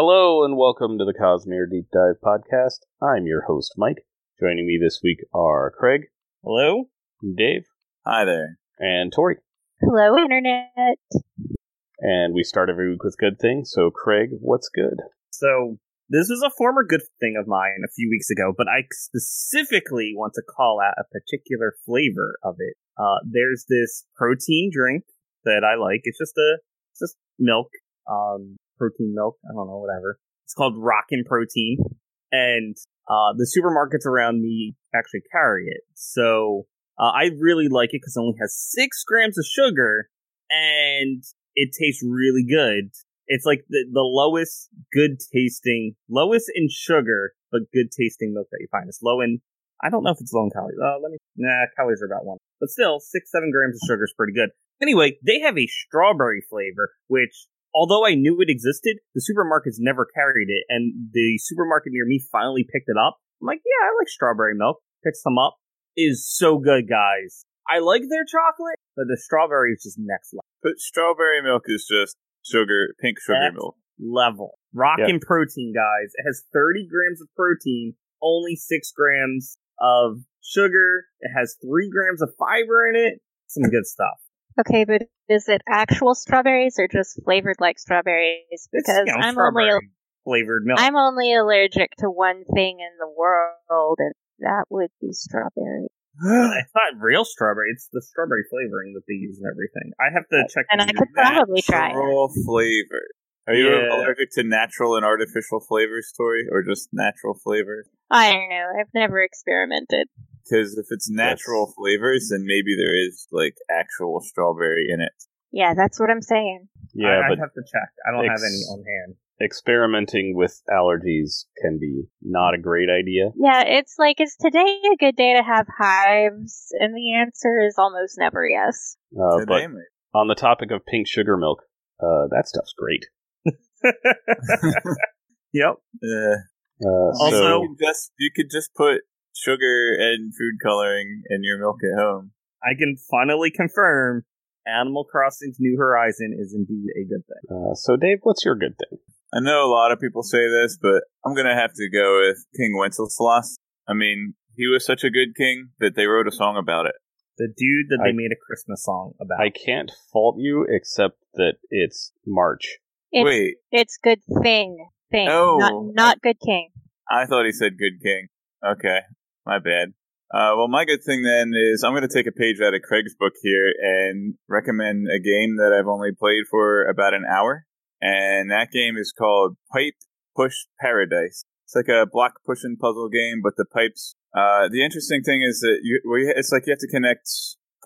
Hello and welcome to the Cosmere Deep Dive Podcast. I'm your host, Mike. Joining me this week are Craig, Hello? Dave, Hi there. and Tori. Hello, Internet. And we start every week with good things. So, Craig, what's good? So, this was a former good thing of mine a few weeks ago, but I specifically want to call out a particular flavor of it. Uh, there's this protein drink that I like. It's just a, it's just milk, um, protein milk. I don't know, whatever. It's called Rockin' Protein. And, uh, the supermarkets around me actually carry it. So, uh, I really like it because it only has six grams of sugar and it tastes really good. It's like the, the lowest good tasting, lowest in sugar, but good tasting milk that you find. It's low in, I don't know if it's low in calories. Uh, let me, nah, calories are about one. But still, six, seven grams of sugar is pretty good. Anyway, they have a strawberry flavor, which, although I knew it existed, the supermarkets never carried it. And the supermarket near me finally picked it up. I'm like, yeah, I like strawberry milk. Pick some up. It is so good, guys. I like their chocolate, but the strawberry is just next level. But strawberry milk is just sugar, pink sugar That's milk. level. Rockin' protein, guys. It has 30 grams of protein, only 6 grams of sugar. It has 3 grams of fiber in it. Some good stuff. Okay, but is it actual strawberries or just flavored like strawberries? It's, Because you know, I'm only strawberry flavored milk. I'm only allergic to one thing in the world, and that would be strawberry. it's not real strawberry. It's the strawberry flavoring that they use and everything. I have to uh, check. And I could probably try it. Natural flavor. Are you Yeah. allergic to natural and artificial flavors, Tori, or just natural flavors? I don't know. I've never experimented. Because if it's natural flavors, then maybe there is like actual strawberry in it. Yeah, that's what I'm saying. Yeah, I, I but have to check. I don't have any on hand. experimenting with allergies can be not a great idea. Yeah, it's like, is today a good day to have hives? And the answer is almost never yes. Uh, Today, but maybe. on the topic of pink sugar milk, uh, that stuff's great. yep. Yeah. Uh, Also- so, you could just you could just put sugar and food coloring in your milk at home. I can finally confirm Animal Crossing's New Horizon is indeed a good thing. uh, so Dave, what's your good thing? I know a lot of people say this, but I'm gonna have to go with King Wenceslas. I mean, he was such a good king that they wrote a song about it. The dude that they I- made a Christmas song about. I can't fault you except that it's March. It's, Wait, it's good thing. Thing. Oh. Not, not good king. I thought he said good king. Okay, my bad. Uh, well, my good thing then is I'm going to take a page out of Craig's book here and recommend a game that I've only played for about an hour. And that game is called Pipe Push Paradise. It's like a block pushing puzzle game, but the pipes. Uh, the interesting thing is that you, we, it's like you have to connect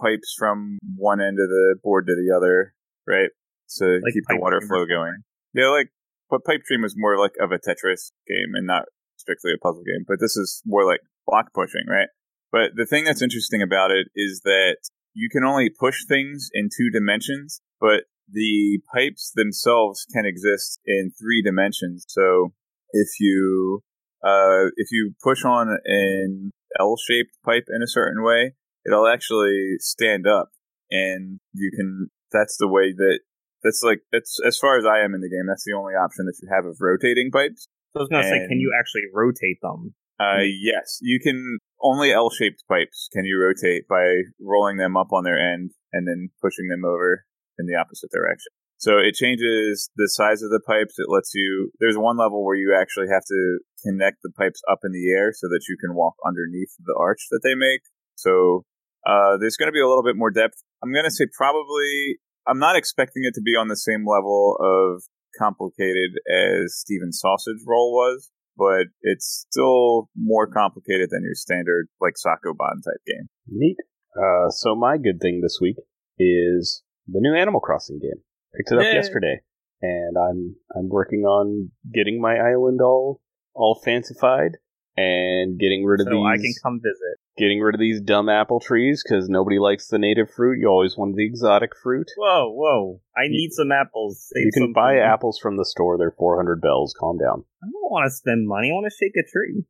pipes from one end of the board to the other, right? To Like keep the water flow going. Yeah, like, but Pipe Dream is more like of a Tetris game and not strictly a puzzle game, but this is more like block pushing, right? But the thing that's interesting about it is that you can only push things in two dimensions, but the pipes themselves can exist in three dimensions. So if you uh, if you push on an L-shaped pipe in a certain way, it'll actually stand up, and you can. That's the way that. That's like that's as far as I am in the game. That's the only option that you have of rotating pipes. So I was gonna say, can you actually rotate them? Uh, yes, you can. Only L-shaped pipes can you rotate by rolling them up on their end and then pushing them over in the opposite direction. So it changes the size of the pipes. It lets you. There's one level where you actually have to connect the pipes up in the air so that you can walk underneath the arch that they make. So uh, there's going to be a little bit more depth. I'm going to say probably. I'm not expecting it to be on the same level of complicated as Stephen Sausage Roll was, but it's still more complicated than your standard like Sokoban type game. Neat. Uh, so my good thing this week is the new Animal Crossing game. Picked it up Yay. yesterday, and I'm I'm working on getting my island all all fancified and getting rid of So these I can come visit. getting rid of these dumb apple trees because nobody likes the native fruit. You always want the exotic fruit. Whoa, whoa! I You- need some apples. Save you can some buy apples from the store. They're 400 bells. Calm down. I don't want to spend money. I want to shake a tree,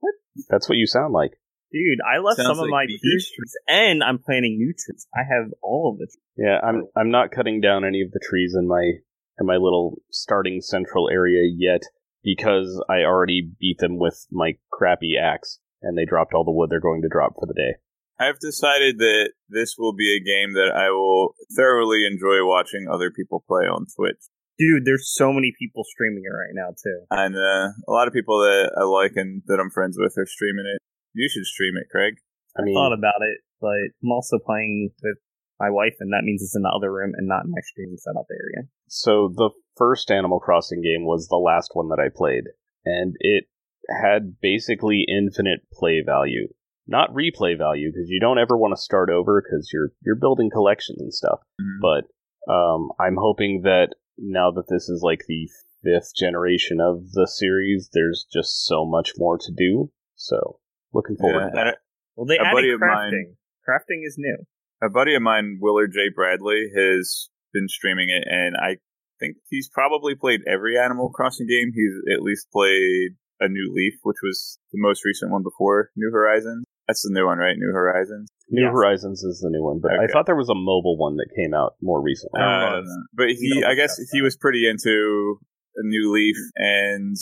What? That's what you sound like. dude. I left Sounds some of like my peach trees, and I'm planting new trees. I have all of the trees. Yeah, I'm I'm not cutting down any of the trees in my in my little starting central area yet because I already beat them with my crappy axe and they dropped all the wood they're going to drop for the day. I've decided that this will be a game that I will thoroughly enjoy watching other people play on Twitch. Dude, there's so many people streaming it right now too. And uh, a lot of people that I like and that I'm friends with are streaming it. You should stream it, Craig. I mean, Thought about it, but I'm also playing with my wife, and that means it's in the other room and not in my streaming setup area. so the first Animal Crossing game was the last one that I played, and it had basically infinite play value. Not replay value because you don't ever want to start over because you're you're building collections and stuff. Mhm. But um, I'm hoping that now that this is like the fifth generation of the series, there's just so much more to do. So looking forward Yeah, to that. Well, they A added buddy of crafting. mine- Crafting is new. a buddy of mine, Willard J. Bradley, has been streaming it, and I think he's probably played every Animal Crossing game. He's at least played a New Leaf, which was the most recent one before New Horizons. That's the new one, right? New Horizons. New Yes. Horizons is the new one, but I thought there was a mobile one that came out more recently. Uh, was. but We he, don't I guess, he was pretty into a New Leaf, and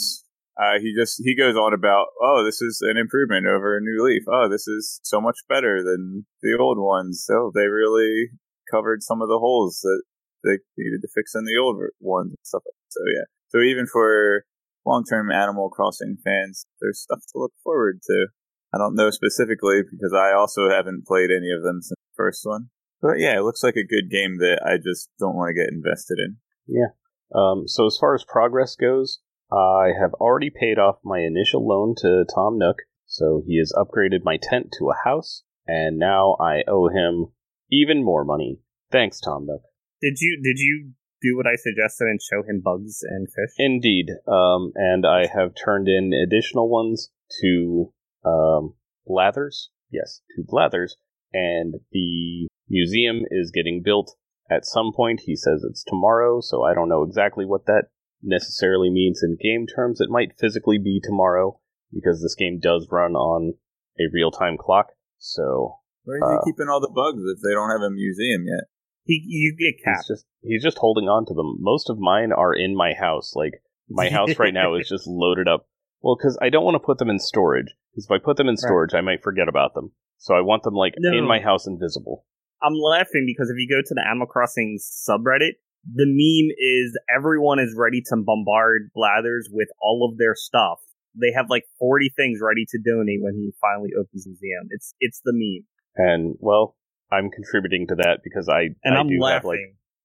uh, he just he goes on about, oh, this is an improvement over a New Leaf. Oh, this is so much better than the old ones. So they really covered some of the holes that they needed to fix in the old ones and stuff. Like that. So yeah, so even for long-term Animal Crossing fans, there's stuff to look forward to. I don't know specifically because I also haven't played any of them since the first one. But yeah, it looks like a good game that I just don't want to get invested in. Yeah. Um, so as far as progress goes, I have already paid off my initial loan to Tom Nook, so he has upgraded my tent to a house, and now I owe him even more money. Thanks, Tom Nook. Did you did you do what I suggested and show him bugs and fish? Indeed, um, and I have turned in additional ones to um, Blathers. Yes, to Blathers, and the museum is getting built at some point. He says it's tomorrow, so I don't know exactly what that necessarily means in game terms. It might physically be tomorrow because this game does run on a real time clock. So Where is Uh, he keeping all the bugs if they don't have a museum yet? He you get he's capped. just he's just holding on to them. Most of mine are in my house. Like my house right now is just loaded up. Well, because I don't want to put them in storage. Because if I put them in storage, I might forget about them. So I want them like No. in my house, invisible. I'm laughing because if you go to the Animal Crossing subreddit, the meme is everyone is ready to bombard Blathers with all of their stuff. They have like 40 things ready to donate when he finally opens the museum. It's it's the meme, And well, I'm contributing to that because I and I am do laughing. have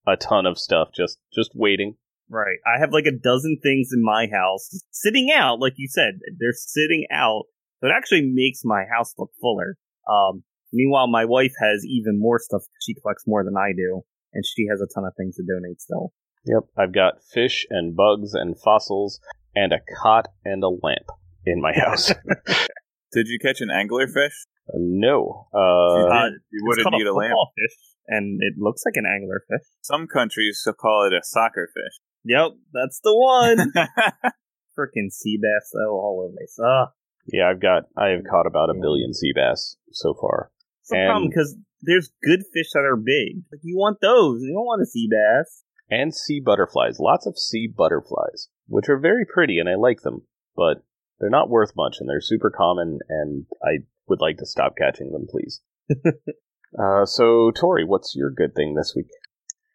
like a ton of stuff just just waiting. Right. I have like a dozen things in my house sitting out, like you said. They're sitting out. So it actually makes my house look fuller. Um, meanwhile, my wife has even more stuff. She collects more than I do, and she has a ton of things to donate still. Yep, I've got fish and bugs and fossils and a cot and a lamp in my house. Did you catch an anglerfish? no, you, uh, did, you wouldn't called need a lamp. fish, and it looks like an anglerfish. Some countries call it a soccer fish. Yep, that's the one. Freaking sea bass, though, all over this. Ugh. yeah, I've got I have caught about a billion sea bass so far. It's a problem because there's good fish that are big. Like you want those. You don't want a sea bass. and sea butterflies. Lots of sea butterflies, which are very pretty and I like them, but they're not worth much and they're super common and I would like to stop catching them, please. uh, so, Tori, what's your good thing this week?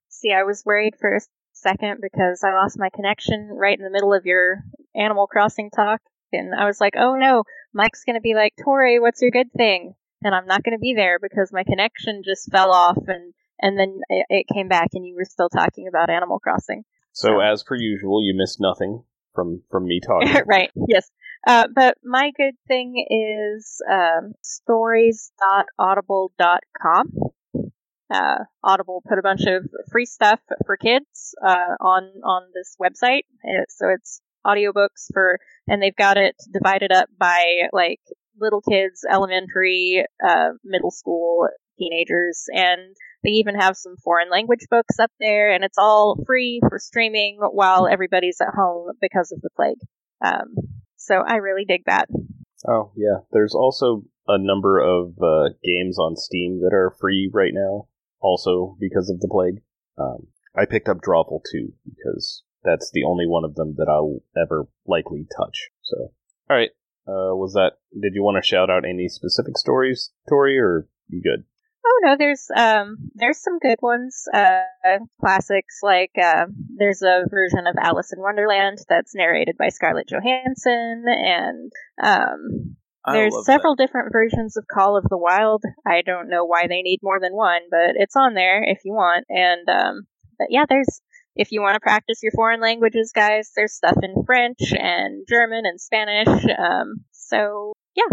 See, I was worried for a second because I lost my connection right in the middle of your Animal Crossing talk. And I was like, oh no, Mike's going to be like, Tori, what's your good thing? And I'm not going to be there because my connection just fell off and, and then it, it came back and you were still talking about Animal Crossing. So, as per usual, you missed nothing from from me talking. right, yes. Uh, but my good thing is um, stories.audible.com. Uh, Audible put a bunch of free stuff for kids uh, on on this website. Uh, So it's audiobooks for, and they've got it divided up by like little kids, elementary, uh, middle school, teenagers, and they even have some foreign language books up there, and it's all free for streaming while everybody's at home because of the plague. Um, so I really dig that. Oh, yeah. There's also a number of uh, games on Steam that are free right now, also because of the plague. Um, I picked up Drawful too because that's the only one of them that I'll ever likely touch. So, all right. Uh, was that? Did you want to shout out any specific stories, Tori, or you good? Oh no, there's um there's some good ones. Uh, classics like uh, there's a version of Alice in Wonderland that's narrated by Scarlett Johansson, and um I there's love several different versions of Call of the Wild. I don't know why they need more than one, but it's on there if you want. And um, but yeah, there's if you want to practice your foreign languages, guys, there's stuff in French and German and Spanish. Um, so yeah,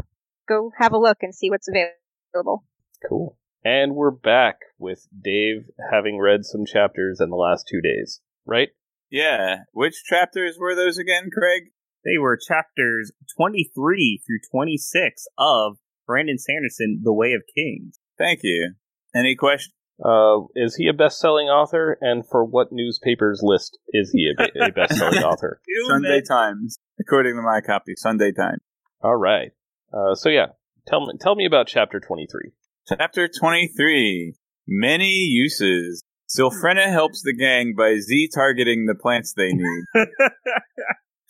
go have a look and see what's available. Cool. And we're back with Dave having read some chapters in the last two days, right? Yeah. Which chapters were those again, Craig? They were chapters 23 through 26 of Brandon Sanderson, The Way of Kings. Thank you. Any questions? Uh, is he a best-selling author? And for what newspapers list is he a, a best-selling author? Sunday Times, according to my copy. Sunday Times. All right. Uh, so yeah, tell me tell me about chapter twenty-three. Chapter 23. Many uses. Sylphrena helps the gang by Z targeting the plants they need.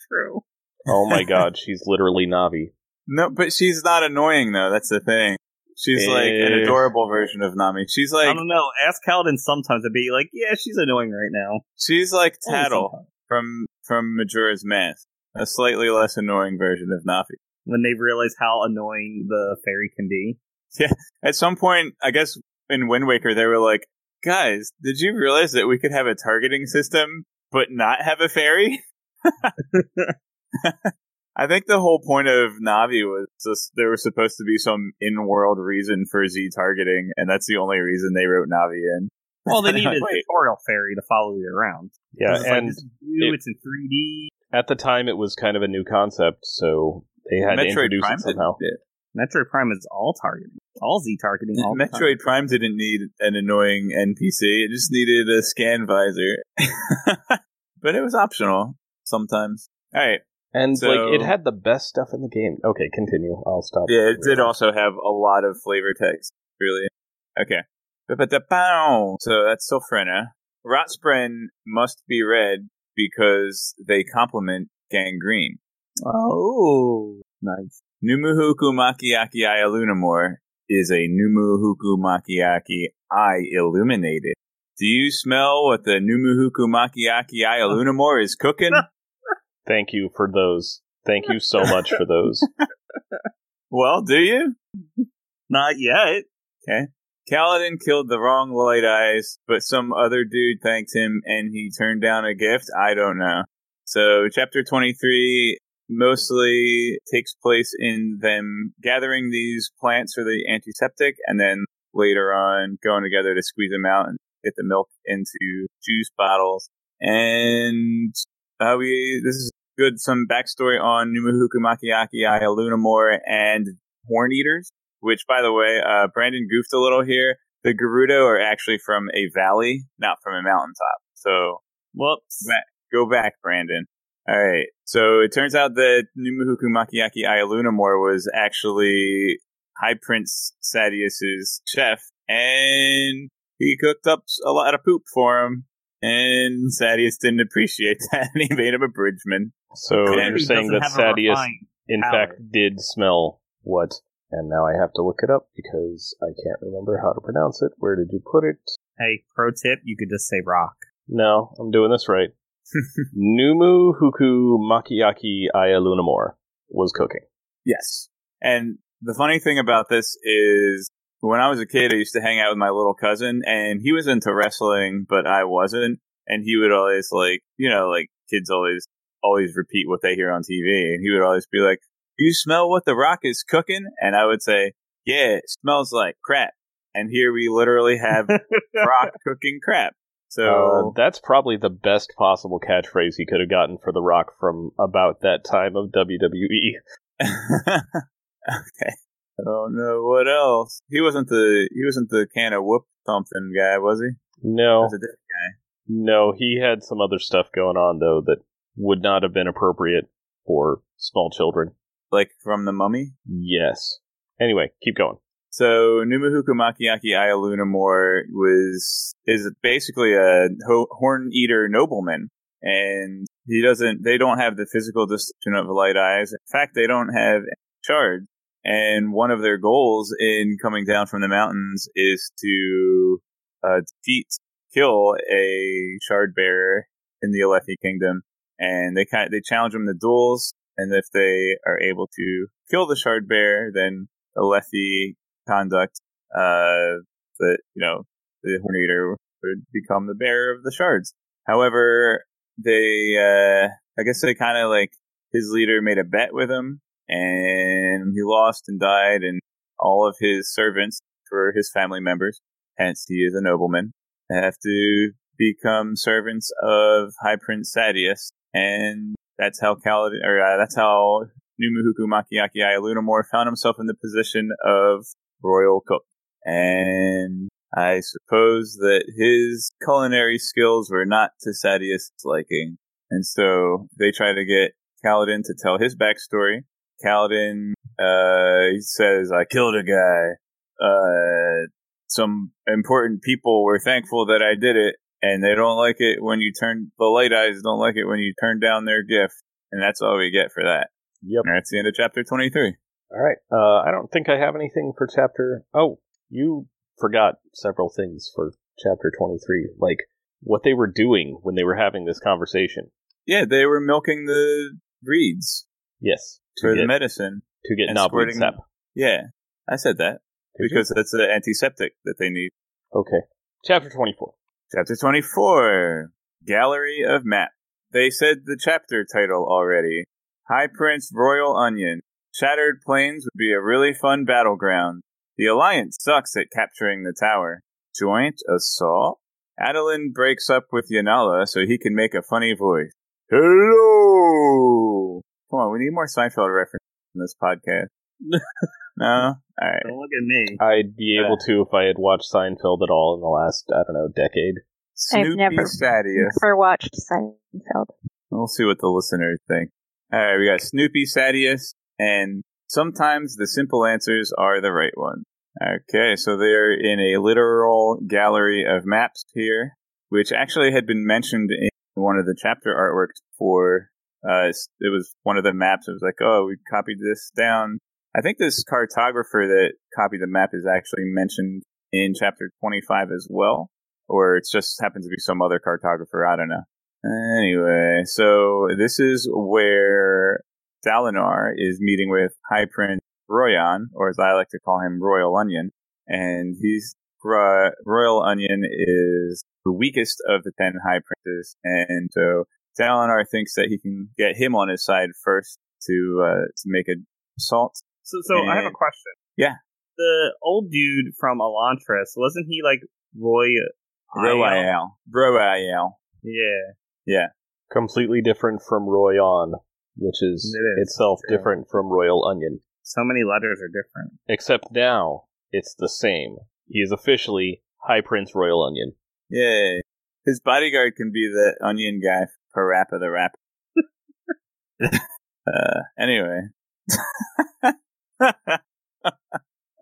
True. Oh my God, she's literally Navi. No, but she's not annoying though. That's the thing. She's like an Eh. adorable version of Navi. She's like I like don't know. Ask Kaladin sometimes to be like, yeah, she's annoying right now. she's like Tattle from from Majora's Mask, a slightly less annoying version of Navi. When they realize how annoying the fairy can be. Yeah. At some point, I guess in Wind Waker, they were like, "Guys, did you realize that we could have a targeting system but not have a fairy?" I think the whole point of Navi was just there was supposed to be some in-world reason for Z targeting, and that's the only reason they wrote Navi in. Well, they need a Wait. tutorial fairy to follow you around. Yeah, it's and this is you, it- it's in 3D. at the time it was kind of a new concept, so they had to Metroid introduce Prime it somehow. didn't- Metroid Prime is all targeting. All Z targeting. All the time. Metroid Prime didn't need an annoying NPC. It just needed a scan visor. but it was optional sometimes. All right. And So- like it had the best stuff in the game. Okay, continue. I'll stop. Yeah, it did also have a lot of flavor text. Really. Okay. Ba-ba-da-bow. So that's Sylphrena. Rotspren must be red because they complement gangrene. Oh, nice. Numuhukumakiakiaialunamor is a Numuhuku Makiaki I Illuminated. Do you smell what the Numuhuku Makiaki I Illunamore is cooking? Thank you for those. Thank you so much for those. well, do you? Not yet. Okay. Kaladin killed the wrong light eyes, but some other dude thanked him and he turned down a gift. I don't know. So, chapter 23 mostly takes place in them gathering these plants for the antiseptic and then later on going together to squeeze them out and get the milk into juice bottles. And uh, we this is good some backstory on Numuhuku Makiaki, Lunamore, and Horn Eaters which by the way, uh, Brandon goofed a little here. The Gerudo are actually from a valley, not from a mountaintop. So Whoops. back, go back, Brandon. All right. So it turns out that Numuhukumakiakiaialunamor was actually High Prince Sadeas's chef, and he cooked up a lot of poop for him. And Sadeas didn't appreciate that, and he made him a bridgeman. So Clearly you're saying that have Sadeas, in palate. fact, did smell what? And now I have to look it up because I can't remember how to pronounce it. Where did you put it? Hey, pro tip: you could just say rock. No, I'm doing this right. Numu Huku Makiaki Ayalunamore was cooking. Yes. And the funny thing about this is when I was a kid, I used to hang out with my little cousin and he was into wrestling, but I wasn't. And he would always like, you know, like kids always, always repeat what they hear on TV. And he would always be like, you smell what the rock is cooking? And I would say, yeah, it smells like crap. And here we literally have rock cooking crap. Uh, So that's probably the best possible catchphrase he could have gotten for The Rock from about that time of. WWE. okay. I don't know what else. He wasn't the he wasn't the can of whoop something guy, was he? No, Was a different guy. no, he had some other stuff going on though that would not have been appropriate for small children. Like from the Mummy. Yes. Anyway, keep going. So Numuhukumakiakiaialunamor was is basically a ho- horn eater nobleman, and he doesn't. They don't have the physical distinction of light eyes. In fact, they don't have shards. And one of their goals in coming down from the mountains is to uh, defeat, kill a shard bearer in the Alethi Kingdom. And they kind of, they challenge them to duels, and if they are able to kill the shard bearer, then Alethi conduct uh, that you know the Horn Eater would become the bearer of the shards. However, they uh, I guess they kind of like his leader made a bet with him, and he lost and died, and all of his servants for his family members, hence he is a nobleman, have to become servants of High Prince Sadeas, and that's how Kaladin, or uh, that's how Numuhukumakiakiaialunamor found himself in the position of royal cook. And I suppose that his culinary skills were not to Sadeas' liking. And so they try to get Kaladin to tell his backstory. Kaladin, uh, he says, I killed a guy. Uh, some important people were thankful that I did it, and they don't like it when you turn, the light eyes don't like it when you turn down their gift. And that's all we get for that. Yep. And that's the end of chapter 23. All right. Uh, I don't think I have anything for chapter. Oh, you forgot several things for chapter 23, like what they were doing when they were having this conversation. Yeah, they were milking the reeds Yes. To for the medicine. to get squirting- sap. Yeah, I said that Did you? because that's the antiseptic that they need. Okay. Chapter 24. Chapter 24 Gallery of Map. They said the chapter title already. High Prince Royal Onion. Shattered Plains would be a really fun battleground. The Alliance sucks at capturing the tower. Joint assault? Adolin breaks up with Janala so he can make a funny voice. Hello! Come on, we need more Seinfeld references in this podcast. no? Alright. Don't look at me. I'd be able to if I had watched Seinfeld at all in the last, I don't know, decade. Snoopy I've never- Sadeas. Never watched Seinfeld. We'll see what the listeners think. All right, we got Snoopy Sadeas, and sometimes the simple answers are the right ones. Okay, so they're in a literal gallery of maps here, which actually had been mentioned in one of the chapter artworks for. Uh, it was one of the maps. It was like, oh, we copied this down. I think this cartographer that copied the map is actually mentioned in chapter 25 as well, or it just happens to be some other cartographer. I don't know. Anyway, so this is where Dalinar is meeting with High Prince Roion, or as I like to call him, Royal Onion. And he's Ro- Royal Onion is the weakest of the ten High Princes, and so Dalinar thinks that he can get him on his side first to uh, to make an assault. So, so I have a question. Yeah. The old dude from Elantris, wasn't he like Roy? Ayal? Royal, Royal. Yeah. Yeah. Completely different from Roion, which is, It is, itself true. different from Royal Onion. So many letters are different. Except now, it's the same. He is officially High Prince Royal Onion. Yay. His bodyguard can be the onion guy for Rappa the Rap. uh, anyway.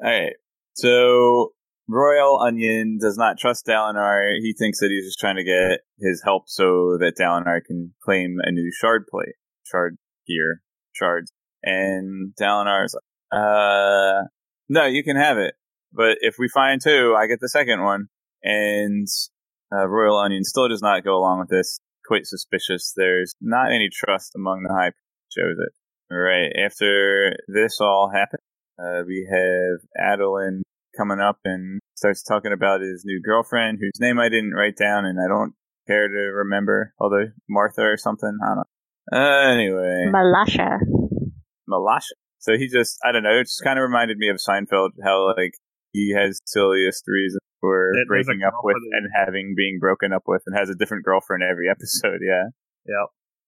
Alright. So, Royal Onion does not trust Dalinar. He thinks that he's just trying to get his help so that Dalinar can claim a new shard plate. Shard gear. Shards. And Dalinar's uh, no, you can have it. But if we find two, I get the second one. And uh, Royal Onion still does not go along with this. Quite suspicious. There's not any trust among the high shows it. Right after this all happened, uh, we have Adolin coming up and starts talking about his new girlfriend, whose name I didn't write down, and I don't care to remember. Although Martha or something, I don't. know. Uh, anyway, Malasha. Malasha. So he just, I don't know, it just kind of reminded me of Seinfeld, how like he has silliest reasons for There- there's breaking up with and having being broken up with, and has a different girlfriend every episode. Yeah. Yep.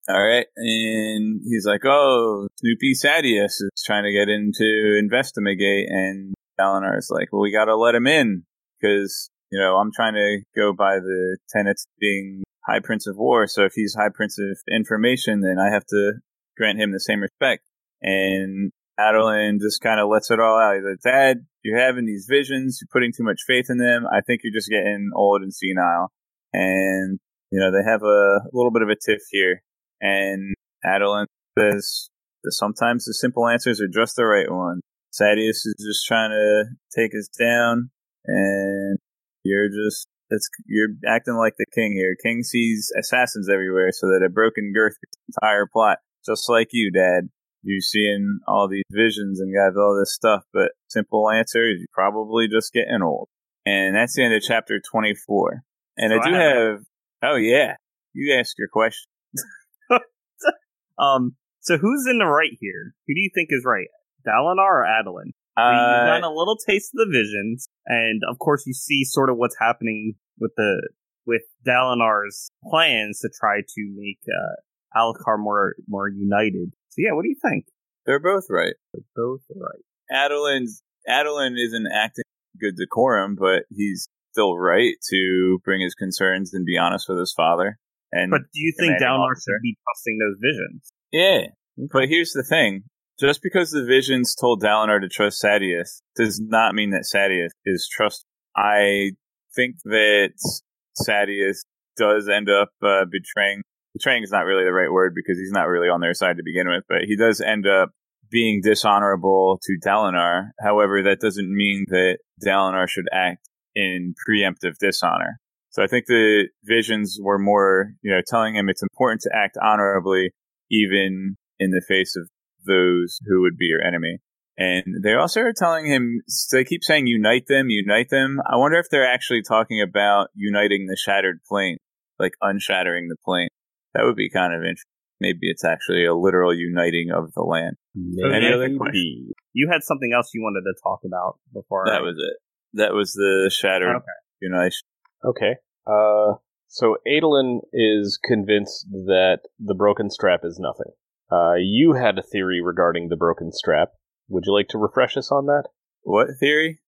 All right, and he's like, "Oh, Snoopy Sadeas is trying to get into Investigate," and Dalinar's like, "Well, we got to let him in because you know I'm trying to go by the tenets being High Prince of War. So if he's High Prince of Information, then I have to grant him the same respect." And Adolin just kind of lets it all out. He's like, Dad, you're having these visions. You're putting too much faith in them. I think you're just getting old and senile. And, you know, they have a little bit of a tiff here. And Adolin says that sometimes the simple answers are just the right one. Sadeas is just trying to take us down. And you're just, it's, you're acting like the king here. King sees assassins everywhere so that a broken girth entire plot. Just like you, Dad you're seeing all these visions and got all this stuff, but simple answer is you're probably just getting old. And that's the end of chapter 24. And So I do I have- oh yeah, you ask your question. Um, so who's in the right here? Who do you think is right? Dalinar or Adolin? We- You've Uh, gotten a little taste of the visions, and of course you see sort of what's happening with the with Dalinar's plans to try to make uh, Alethkar more more united. So yeah, what do you think? they're both right. Both are both right. Adolin's, Adolin isn't acting good decorum, but he's still right to bring his concerns and be honest with his father. And But do you think Dalinar should be trusting those visions? Yeah. But here's the thing. Just because the visions told Dalinar to trust Sadeas does not mean that Sadeas is trust. I think that Sadeas does end up uh, betraying. Betraying is not really the right word because he's not really on their side to begin with, but he does end up being dishonorable to Dalinar. However, that doesn't mean that Dalinar should act in preemptive dishonor. So I think the visions were more, you know, telling him it's important to act honorably even in the face of those who would be your enemy. And they also are telling him, they keep saying unite them, unite them. I wonder if they're actually talking about uniting the shattered plane, like unshattering the plane. That would be kind of interesting. Maybe it's actually a literal uniting of the land. Any other Maybe. You had something else you wanted to talk about before. That I- was it. That was the shattered Okay. unite. Okay. Uh, so Adolin is convinced that the broken strap is nothing. Uh, you had a theory regarding the broken strap. Would you like to refresh us on that? What theory?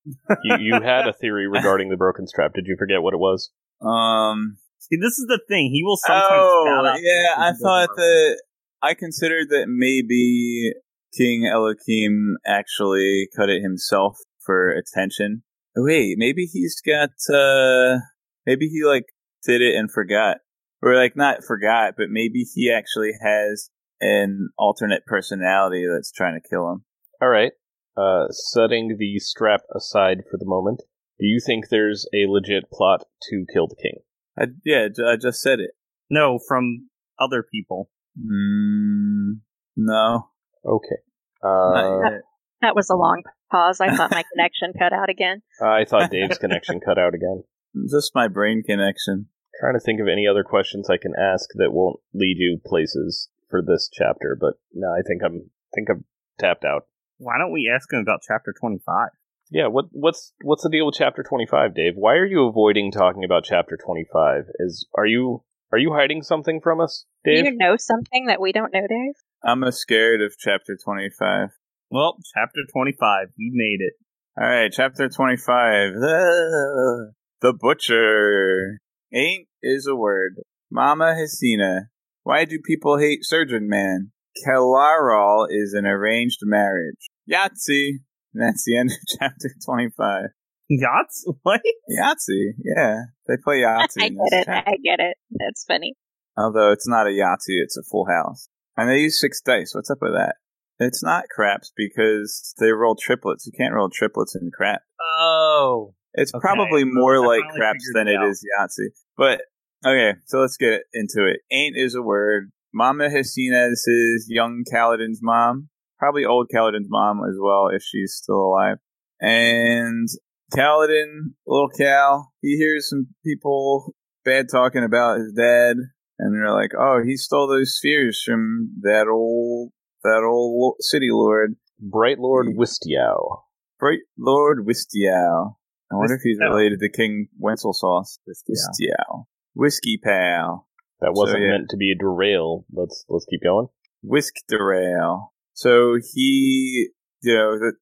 You, you had a theory regarding the broken strap. Did you forget what it was? Um, See, this is the thing. He will sometimes. oh, yeah, I thought doesn't that I considered that maybe King Elhokar actually cut it himself for attention. Wait, maybe he's got uh maybe he like did it and forgot. Or like not forgot, but maybe he actually has an alternate personality that's trying to kill him. All right. Uh, setting the strap aside for the moment, do you think there's a legit plot to kill the king? I, yeah, j- I just said it. No, from other people. Mm, no, Okay. Uh, yet. That was a long pause. I thought my connection cut out again. I thought Dave's connection cut out again. Just my brain connection. Trying to think of any other questions I can ask that won't lead you places for this chapter, but no, I think I'm think I'm tapped out. Why don't we ask him about chapter 25? Yeah, what what's what's the deal with chapter 25, Dave? Why are you avoiding talking about chapter 25? Is are you are you hiding something from us, Do Dave? you know something that we don't know, Dave? I'm scared of chapter 25. Well, chapter 25. We made it. All right, chapter 25. The, the Butcher. Ain't is a word. Mama Hesina. Why do people hate Surgeon Man? Kalaral is an arranged marriage. Yahtzee. And that's the end of chapter 25. Yachts? What? Yahtzee, yeah. They play Yahtzee. I get it. chapter. I get it. That's funny. Although it's not a Yahtzee, it's a full house. And they use six dice. What's up with that? It's not craps because they roll triplets. You can't roll triplets in crap. Oh. It's Okay, probably more I like finally craps than it it out. is Yahtzee. But okay, so let's get into it. Ain't is a word. Mama Hesina, this is young Kaladin's mom. Probably old Kaladin's mom as well, if she's still alive. And Kaladin, little Cal, he hears some people bad talking about his dad, and they're like, "Oh, he stole those spheres from that old that old city lord, Bright Lord. Wistiow. Bright Lord Wistiow." I wonder if he's related to King Wenceslaus. Wistiow, Whiskey Pal, That wasn't yeah. meant to be a derail. Let's let's keep going. Whisk Derail. So he, you know, that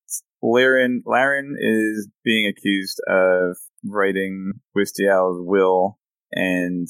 Lirin Lirin is being accused of writing Wistiow's will and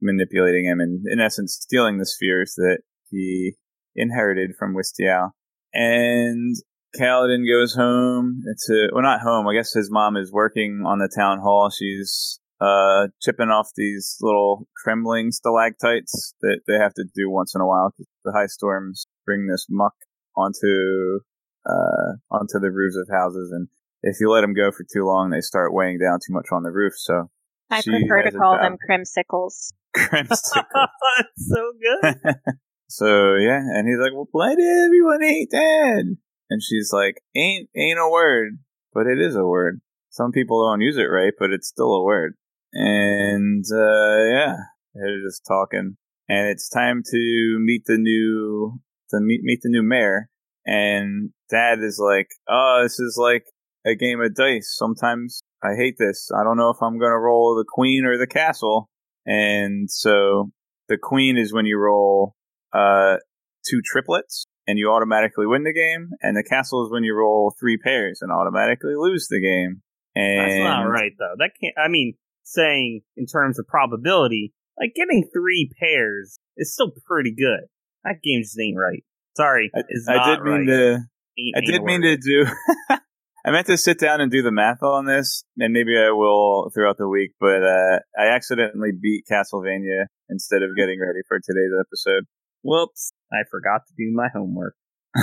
manipulating him, and in essence, stealing the spheres that he inherited from Wistiow. And Kaladin goes home to well, not home. I guess his mom is working on the town hall. She's uh, chipping off these little trembling stalactites that they have to do once in a while the high storms bring this muck onto uh, onto the roofs of houses, and if you let them go for too long, they start weighing down too much on the roof. So I prefer to call them crimsicles. Crimson. That's so good. so yeah, and he's like, "Well, why did everyone hate Dad?" And she's like, "Ain't ain't a word, but it is a word. Some people don't use it right, but it's still a word." And uh, yeah, they're just talking, and it's time to meet the new to meet meet the new mayor. And Dad is like, "Oh, this is like a game of dice. Sometimes I hate this. I don't know if I'm gonna roll the queen or the castle." And so the queen is when you roll uh, two triplets and you automatically win the game, and the castle is when you roll three pairs and automatically lose the game. And That's not right though. That can't. I mean, saying in terms of probability, like getting three pairs is still pretty good. That game just ain't right. Sorry, I, I did mean right. to. Ain't- I did mean to do. I meant to sit down and do the math on this, and maybe I will throughout the week. But uh, I accidentally beat Castlevania instead of getting ready for today's episode. Whoops! I forgot to do my homework.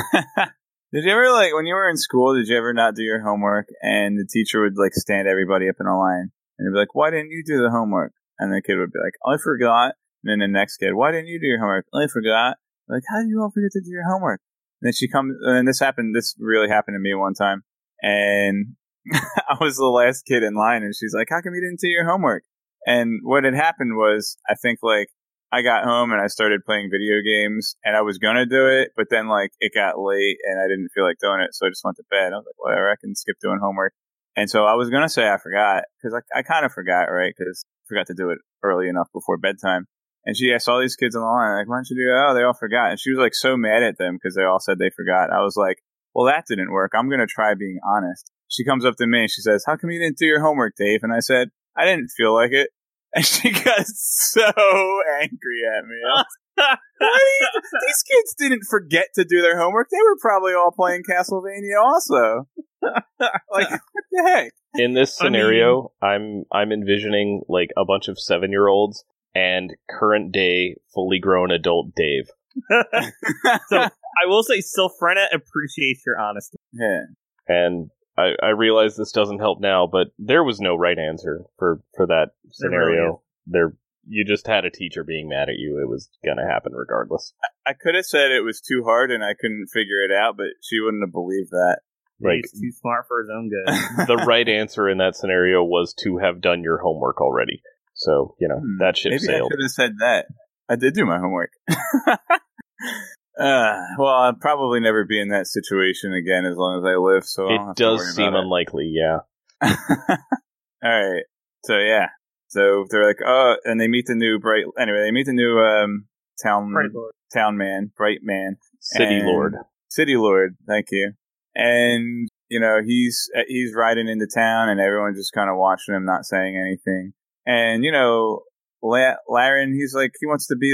did you ever like when you were in school? Did you ever not do your homework, and the teacher would like stand everybody up in a line, and be like, "Why didn't you do the homework?" And the kid would be like, "I forgot." And then the next kid, "Why didn't you do your homework?" I forgot. Like, how do you all forget to do your homework? And then she comes, and this happened. This really happened to me one time, and I was the last kid in line, and she's like, "How come you didn't do your homework?" And what had happened was, I think like I got home and I started playing video games, and I was gonna do it, but then like it got late and I didn't feel like doing it, so I just went to bed. I was like, whatever, I can skip doing homework. And so I was gonna say I forgot because I, I kind of forgot, right? Because I forgot to do it early enough before bedtime. And she, I saw these kids on the line, like, why don't you do that? Oh, they all forgot. And she was like so mad at them because they all said they forgot. I was like, well, that didn't work. I'm gonna try being honest. She comes up to me and she says, how come you didn't do your homework, Dave? And I said, I didn't feel like it. And she got so angry at me. Was you- these kids didn't forget to do their homework. They were probably all playing Castlevania also. like, what the heck? In this I mean- scenario, I'm I'm envisioning like a bunch of seven year olds and current day fully grown adult Dave. So I will say, Sylphrena appreciates your honesty. Yeah. And I, I realize this doesn't help now, but there was no right answer for, for that There really scenario. There you just had a teacher being mad at you. It was gonna happen regardless. I could have said it was too hard and I couldn't figure it out, but she wouldn't have believed that. Like He's too smart for his own good. the right answer in that scenario was to have done your homework already. So, you know, Hmm, that ship Maybe I sailed. could have said that. I did do my homework. uh, well, I'll probably never be in that situation again as long as I live. So I don't It have to worry does seem about it. unlikely, yeah. All right. So yeah. So they're like, oh, and they meet the new bright. Anyway, they meet the new um town Right, Lord. town man, bright man, City Lord. city lord. Thank you. And you know he's uh, he's riding into town, and everyone's just kind of watching him, not saying anything. And you know, La- Lirin, he's like he wants to be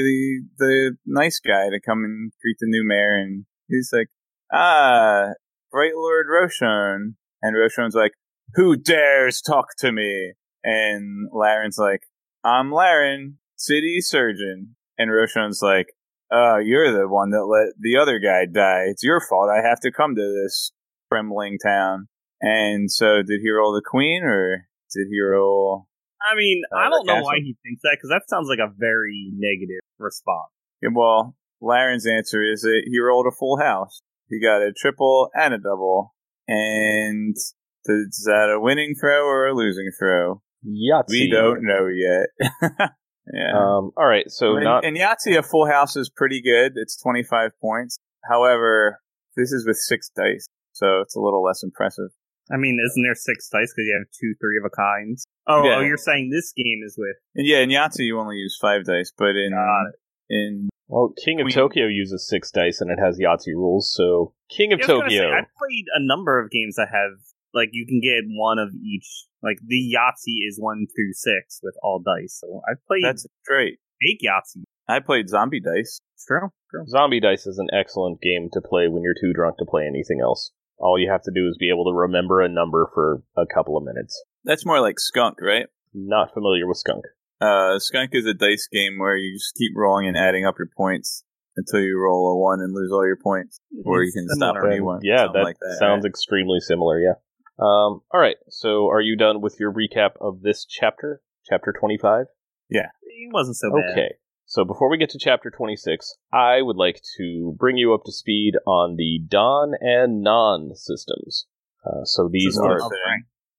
the the nice guy to come and greet the new mayor, and he's like, ah, bright lord Roshone, and Roshone's like, who dares talk to me? And Lirin's like, I'm Lirin, city surgeon. And Roshone's like, uh, you're the one that let the other guy die. It's your fault. I have to come to this trembling town. And so, did he roll the queen or did he roll? I mean, Uh, I don't know Castle. why he thinks that because that sounds like a very negative response. Yeah, Well, Lirin's answer is that he rolled a full house. He got a triple and a double. And is that a winning throw or a losing throw? Yahtzee. We don't know yet. yeah. Um, all right, so in, not in Yahtzee, a full house is pretty good. It's 25 points. However, this is with six dice, so it's a little less impressive. I mean, isn't there six dice because you have two three of a kinds? Oh, oh, Yeah. oh, you're saying this game is with? Yeah, in Yahtzee, you only use five dice, but in Got in well, King of Queen. Tokyo uses six dice and it has Yahtzee rules. So King of Yeah, I was gonna Tokyo. say, I've played a number of games that have like you can get one of each. Like the Yahtzee is one through six with all dice. So I've played that's great. fake Yahtzee. I played Zombie Dice. True, true. Zombie Dice is an excellent game to play when you're too drunk to play anything else. All you have to do is be able to remember a number for a couple of minutes. That's more like Skunk, right? Not familiar with Skunk. Uh, Skunk is a dice game where you just keep rolling and adding up your points until you roll a one and lose all your points, or you can stop Similar. when you want. yeah, something that, like that. sounds extremely similar. Yeah. Um, all right. So, are you done with your recap of this chapter, chapter twenty-five? Yeah, It wasn't so bad. Okay. So before we get to chapter 26, I would like to bring you up to speed on the Don and Non systems. Uh, so these are of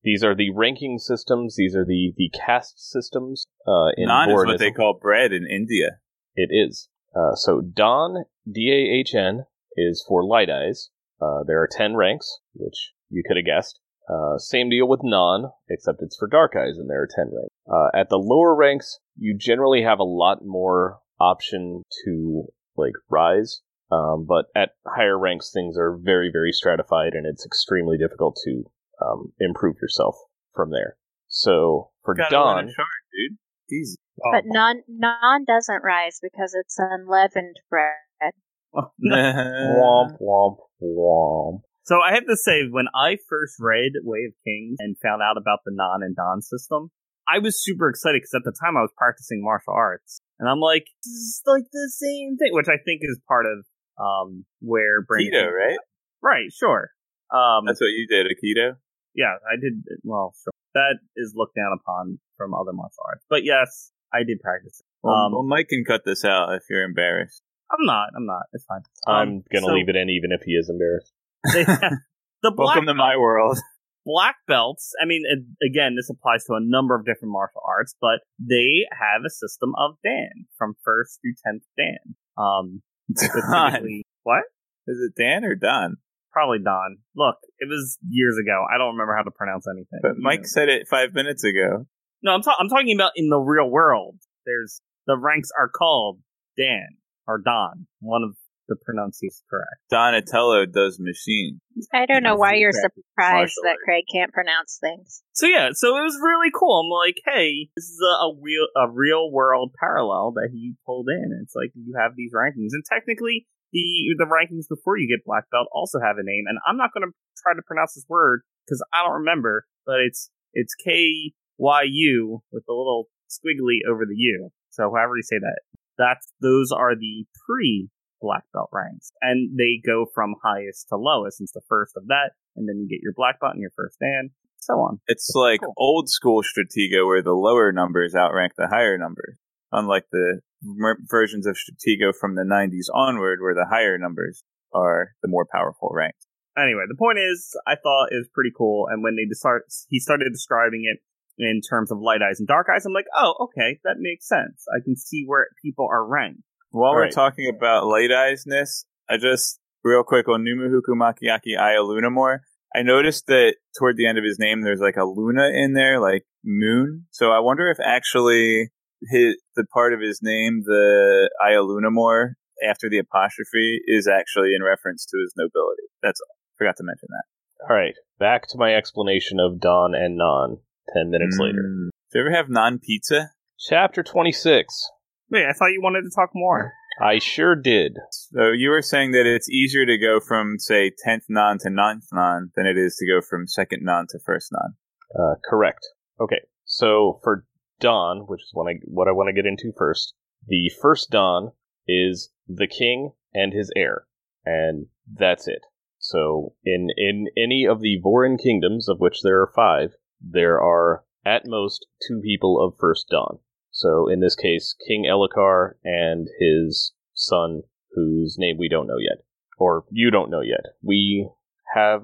these are the ranking systems. These are the the caste systems. Uh, in Non is what they call bread in India. It is. Uh, so Don D A H N is for light eyes. Uh, there are ten ranks, which you could have guessed. Uh, same deal with non, except it's for dark eyes, and there are ten ranks. Uh, at the lower ranks, you generally have a lot more option to like rise. Um, but at higher ranks, things are very, very stratified, and it's extremely difficult to um, improve yourself from there. So for Gotta Don, learn chart, dude. Easy. But non non doesn't rise because it's unleavened bread. womp womp womp. So I have to say, when I first read Way of Kings and found out about the non and don system, I was super excited because at the time I was practicing martial arts, and I'm like, this is like the same thing, which I think is part of um where brain Keto, right? right, sure. Um, That's what you did, Aikido. yeah, I did. Well, sure. That is looked down upon from other martial arts, but yes, I did practice. Well, Um, well, Mike can cut this out if you're embarrassed. I'm not. I'm not. It's fine. I'm Um, gonna so leave it in even if he is embarrassed. they- the black Welcome to my world. Black belts. I mean, again, this applies to a number of different martial arts, but they have a system of Dan from first through tenth Dan. Um, what? Is it Dan or Don? Probably Don. Look, it was years ago. I don't remember how to pronounce anything. But Mike said it five minutes ago. no, I'm, ta- I'm talking about in the real world. There's the ranks are called Dan or Don. One of the pronunciations correct. Donatello does machine. I don't know why you're surprised that. Craig can't pronounce things. So yeah, so it was really cool. I'm like, hey, this is a, a real a real world parallel that he pulled in. It's like you have these rankings, and technically the the rankings before you get black belt also have a name. And I'm not going to try to pronounce this word because I don't remember, but it's it's K Y U with a little squiggly over the U. So however you say that, that's those are the pre black belt ranks, and they go from highest to lowest. It's the first of that, and then you get your black belt and your first dan, so on. It's like Cool. old school Stratego where the lower numbers outrank the higher numbers. Unlike the mer- versions of Stratego from the 90s onward where the higher numbers are the more powerful ranks. Anyway, the point is, I thought it was pretty cool, and when they start, he started describing it in terms of light eyes and dark eyes, I'm like, oh, okay, that makes sense. I can see where people are ranked. While we're talking about light eyesness, I just, real quick, on Numuhukumakiakiaialunamor, I noticed that toward the end of his name, there's like a Luna in there, like moon. So I wonder if actually his, the part of his name, the Aya Lunamore, after the apostrophe, is actually in reference to his nobility. That's all. Forgot to mention that. All right, back to my explanation of Don and Non. Ten minutes later, Mm. Do you ever have non pizza? chapter twenty-six. Wait, I thought you wanted to talk more. I sure did. So you were saying that it's easier to go from, say, 10th non to 9th non than it is to go from second non to first non. Uh, correct. Okay, so for Don, which is what I what I want to get into first, the first Don is the king and his heir, and that's it. So in in any of the Vorin kingdoms, of which there are five, there are at most two people of first Don. So in this case, King Elhokar and his son, whose name we don't know yet, or you don't know yet. We have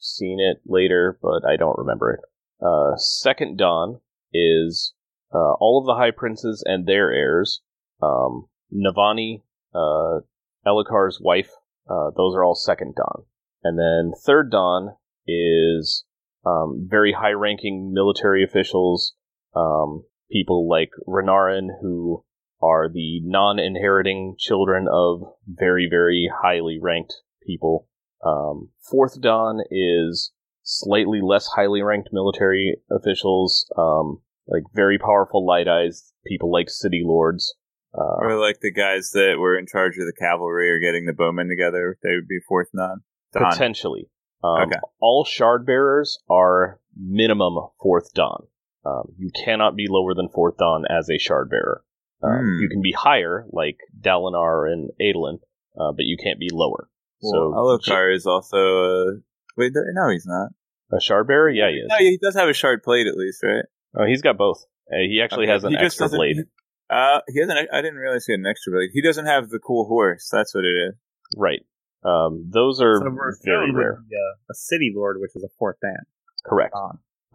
seen it later, but I don't remember it. Uh, second Dawn is uh, all of the High Princes and their heirs. Um, Navani, uh, Elhokar's wife, uh, those are all second Dawn. And then third Dawn is um, very high ranking military officials, um, people like Renarin, who are the non inheriting children of very, very highly ranked people. Um, fourth Dawn is slightly less highly ranked military officials, um, like very powerful light eyes, people like city lords. Uh, Or like the guys that were in charge of the cavalry or getting the bowmen together, they would be fourth non. Don. potentially. Um, Okay. All shard bearers are minimum fourth dan. Um, you cannot be lower than fourth dan as a shard bearer. Um, Hmm. You can be higher, like Dalinar and Adolin, uh, but you can't be lower. Well, Elhokar is also. Uh, wait, no, he's not. a shard bearer, yeah, he is. No, he does have a shard plate at least, right? Oh, he's got both. Uh, he actually Okay, has an he extra doesn't- blade. he- uh, he has an. I didn't realize he had an extra blade. He doesn't have the cool horse. That's what it is. Right. Um, those are So very rare. with the, uh, a city lord, which is a fourth dan. Correct.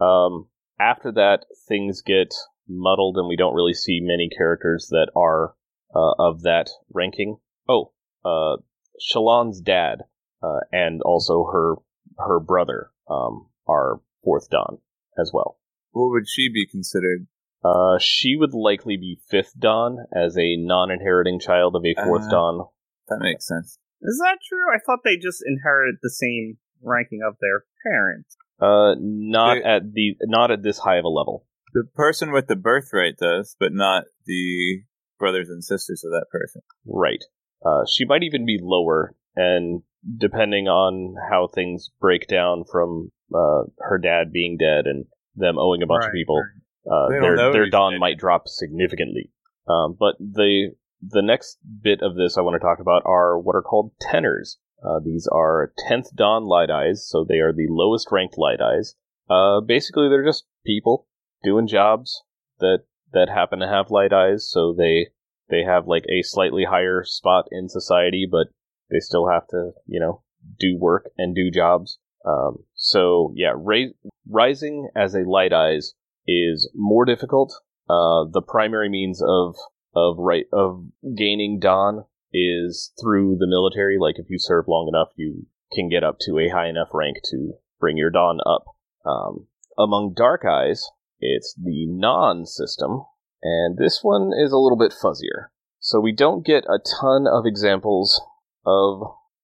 Um, after that, things get muddled, and we don't really see many characters that are uh, of that ranking. Oh, uh, Shallan's dad uh, and also her her brother um, are fourth Don as well. What would she be considered? Uh, she would likely be fifth Don as a non-inheriting child of a fourth Uh. dan. That makes sense. Is that true? I thought they just inherited the same ranking of their parents. Uh, not at the not at this high of a level. The person with the birthright does, but not the brothers and sisters of that person. Right. Uh, she might even be lower, and depending on how things break down from uh, her dad being dead and them owing a bunch of people, uh, their their dead. might drop significantly. Um, but the the next bit of this I want to talk about are what are called tenors. Uh, these are tenth dawn light eyes, so they are the lowest ranked light eyes. Uh, basically, they're just people doing jobs that that happen to have light eyes, so they they have like a slightly higher spot in society, but they still have to, you know, do work and do jobs. Um, so yeah, ra- rising as a light eyes is more difficult. Uh, the primary means of of right of gaining dawn is through the military. Like if you serve long enough, you can get up to a high enough rank to bring your dawn up. Um, among dark eyes, it's the non system, and this one is a little bit fuzzier. So we don't get a ton of examples of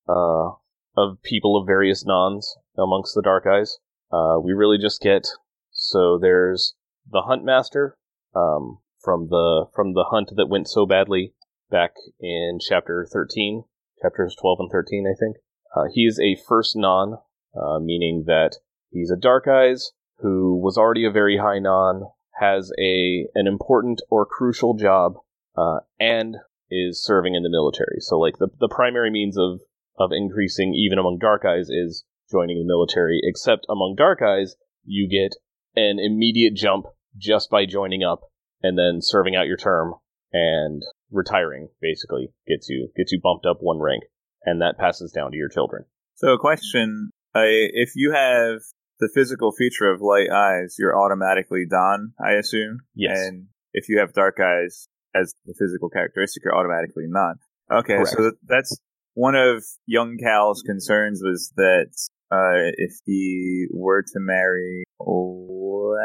uh, of people of various nons amongst the dark eyes. Uh, we really just get so there's the huntmaster um, from the from the hunt that went so badly back in chapter 13, chapters 12 and 13, I think. Uh, he is a first non, uh, meaning that he's a dark eyes who was already a very high non, has a an important or crucial job, uh, and is serving in the military. So like the the primary means of of increasing even among dark eyes is joining the military, except among dark eyes, you get an immediate jump just by joining up and then serving out your term and retiring basically gets you gets you bumped up one rank and that passes down to your children. So, a question: I, If you have the physical feature of light eyes, you're automatically Don, I assume. Yes. And if you have dark eyes as the physical characteristic, you're automatically non. Okay, Correct. so that's one of young Kal's concerns was that uh, if he were to marry La-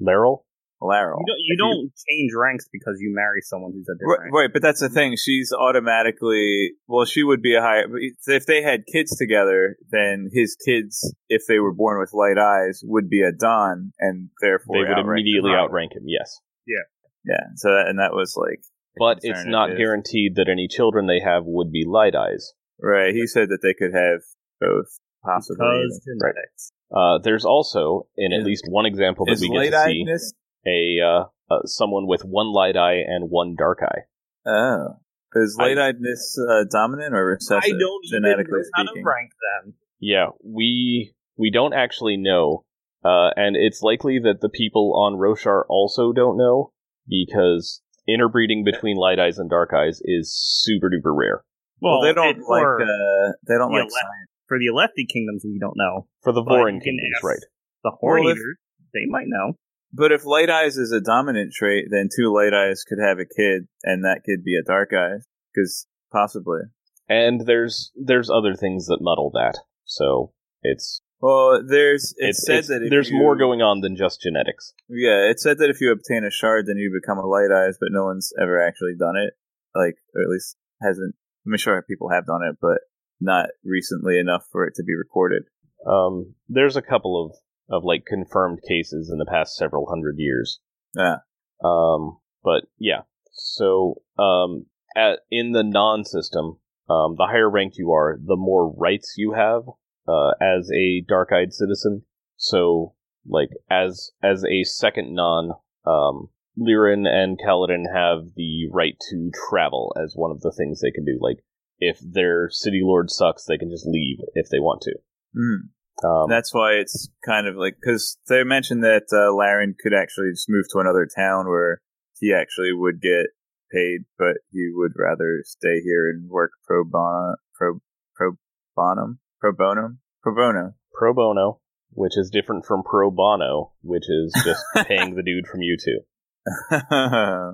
Laral? Laral, You don't, you don't change ranks because you marry someone who's a Right, different. right, but that's the thing. She's automatically well. She would be a higher. If they had kids together, then his kids, if they were born with light eyes, would be a Don, and therefore They would outrank immediately him. outrank him, yes. Yeah. Yeah. So that, and that was like. But it's not his. guaranteed that any children they have would be light eyes. Right. He said that they could have both, possibly. because Right. genetics. Uh, there's also, in at least one example that Is we get to see, eyedness? A uh, uh, someone with one light eye and one dark eye. Oh. Is light eyedness uh, dominant or recessive? I don't even genetically know how to speaking. rank them. Yeah, we we don't actually know, uh, and it's likely that the people on Roshar also don't know because interbreeding between light eyes and dark eyes is super duper rare. Well, they don't like. for, Uh, they don't Yeah, like let- science. for the Alethi kingdoms, we don't know. For the But Vorin kingdoms, right? The Horn Well, if- Eaters, they might know. But if light eyes is a dominant trait, then two light eyes could have a kid, and that kid be a dark eye, because possibly. And there's there's other things that muddle that. So it's Well, there's it it's, said it's- that there's you- more going on than just genetics. Yeah, it said that if you obtain a shard, then you become a light eyes, but no one's ever actually done it. Like, or at least hasn't. I'm sure people have done it, but not recently enough for it to be recorded. Um, there's a couple of of like confirmed cases in the past several hundred years. Yeah. Um, but yeah. So um, at in the non-system, um, the higher ranked you are, the more rights you have. uh, as a dark-eyed citizen. So, like as as a second non, um, Lirin and Kaladin have the right to travel as one of the things they can do. Like if their city lord sucks, they can just leave if they want to. Mm. Um, That's why it's kind of like because they mentioned that uh, Lirin could actually just move to another town where he actually would get paid, but he would rather stay here and work pro bono, pro pro bonum, pro bonum, pro bono. pro bono, which is different from pro bono, which is just paying the dude from YouTube.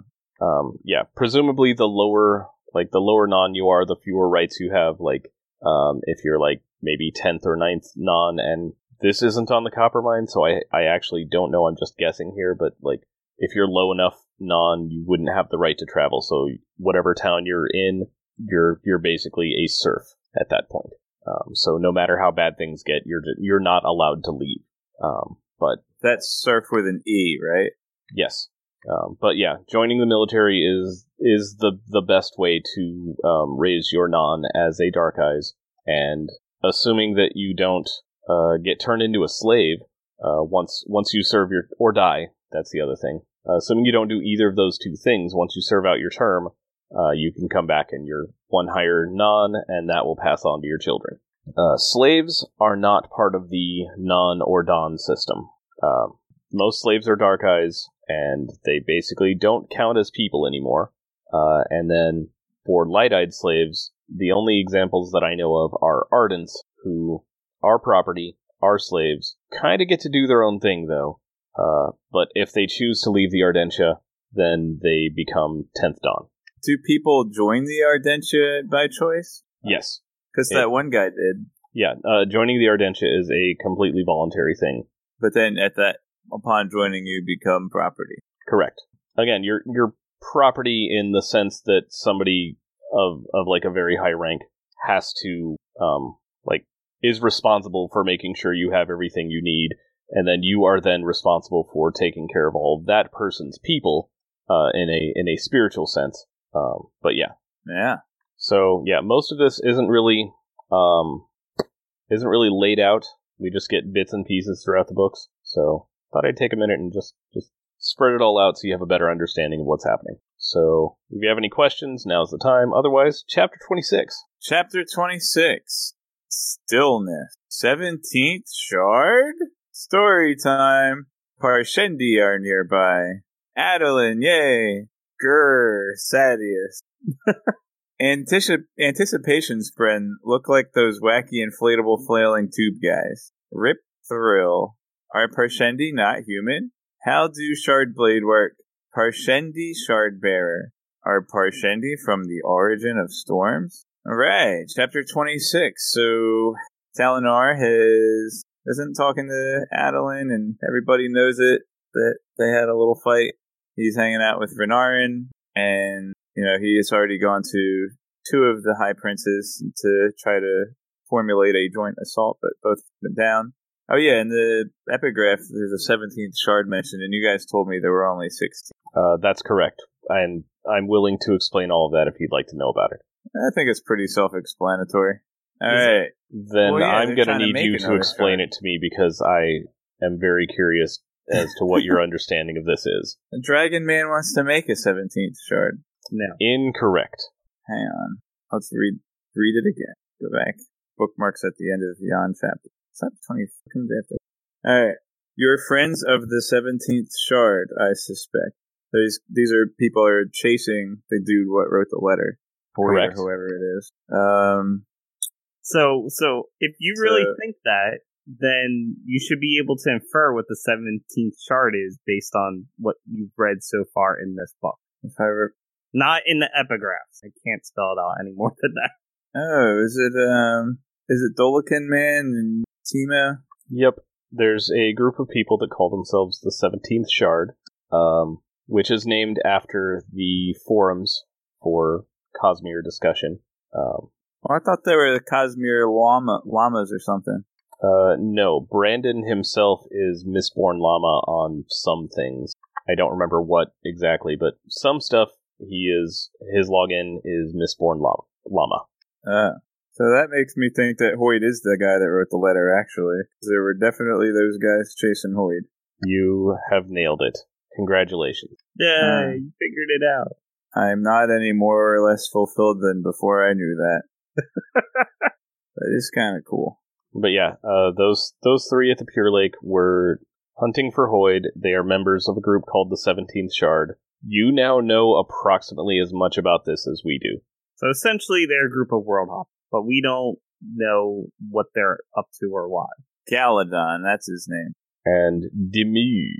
Um, yeah, presumably the lower, like the lower non you are, the fewer rights you have. Like, um, if you're like maybe tenth or 9th non, and this isn't on the copper mine, so I I actually don't know. I'm just guessing here, but like if you're low enough non, you wouldn't have the right to travel. So whatever town you're in, you're you're basically a serf at that point. Um, so no matter how bad things get, you're you're not allowed to leave. Um, but That's surf with an E, right? Yes, um, but yeah, joining the military is is the the best way to um, raise your non as a Dark Eyes, and assuming that you don't uh, get turned into a slave uh, once once you serve your or die. That's the other thing. Uh, assuming you don't do either of those two things, once you serve out your term, uh, you can come back and you're one higher non, and that will pass on to your children. Uh, slaves are not part of the non or don system. Um, most slaves are dark eyes, and they basically don't count as people anymore. Uh, and then for light eyed slaves, the only examples that I know of are Ardents, who are property, are slaves, kind of get to do their own thing though. Uh, but if they choose to leave the Ardentia, then they become 10th Dawn. Do people join the Ardentia by choice? Yes. Because that one guy did. Yeah, uh, joining the Ardentia is a completely voluntary thing. But then at that, upon joining, you become property. Correct. Again, you're you're property in the sense that somebody of of like a very high rank has to um like is responsible for making sure you have everything you need, and then you are then responsible for taking care of all of that person's people uh, in a in a spiritual sense. Um, but yeah, Yeah. so yeah, most of this isn't really um isn't really laid out. We just get bits and pieces throughout the books. So thought I'd take a minute and just just spread it all out so you have a better understanding of what's happening. So if you have any questions, now's the time. Otherwise, chapter twenty six. Chapter 26 Stillness. 17th Shard? Story time. Parshendi are nearby. Adolin, yay. Grr, Sadeas. Anticip- anticipation spren, look like those wacky inflatable flailing tube guys. Rip Thrill. Are Parshendi not human? How do Shard Blade work? Parshendi Shard Bearer. Are Parshendi from the origin of storms? Alright, chapter 26. So, Dalinar has, isn't talking to Adolin, and everybody knows it, that they had a little fight. He's hanging out with Renarin, and, you know, he has already gone to two of the High Princes to try to formulate a joint assault, but both been down. Oh yeah, in the epigraph, there's a 17th shard mentioned, and you guys told me there were only 16. Uh, that's correct, and I'm willing to explain all of that if you'd like to know about it. I think it's pretty self-explanatory. All Is it- Then Well, yeah, I'm going to need you to explain shard. it to me because I am very curious as to what your understanding of this is. The Dragon Man wants to make a 17th shard. No. Incorrect. Hang on. Let's read read it again. Go back. Bookmarks at the end of the yon chapter. Chapter 20 comes after. Alright. You're friends of the 17th shard, I suspect. These, these are people are chasing the dude what wrote the letter. Correct. Or whoever it is. Um, So, so if you really So- think that, then you should be able to infer what the 17th shard is based on what you've read so far in this book. if I re- Not in the epigraphs. I can't spell it out any more than that. Oh, is it, um, is it Dolican Man and Timo? Yep. There's a group of people that call themselves the 17th Shard, um, which is named after the forums for Cosmere discussion. Um, Oh, I thought they were the Cosmere llama, llamas or something. uh, no, Brandon himself is Mistborn Llama on some things. I don't remember what exactly, but some stuff he is, his login is Mistborn Llama. Llama. Uh, So that makes me think that Hoid is the guy that wrote the letter, actually. 'Cause There were definitely those guys chasing Hoid. You have nailed it. Congratulations. Yeah, Uh, you figured it out. I'm not any more or less fulfilled than before I knew that. that is kind of cool. But yeah, uh, those those three at the Pure Lake were hunting for Hoid. They are members of a group called the Seventeenth Shard. You now know approximately as much about this as we do. So essentially, they're a group of world hoppers, but we don't know what they're up to or why. Galladon, that's his name. And Demoux.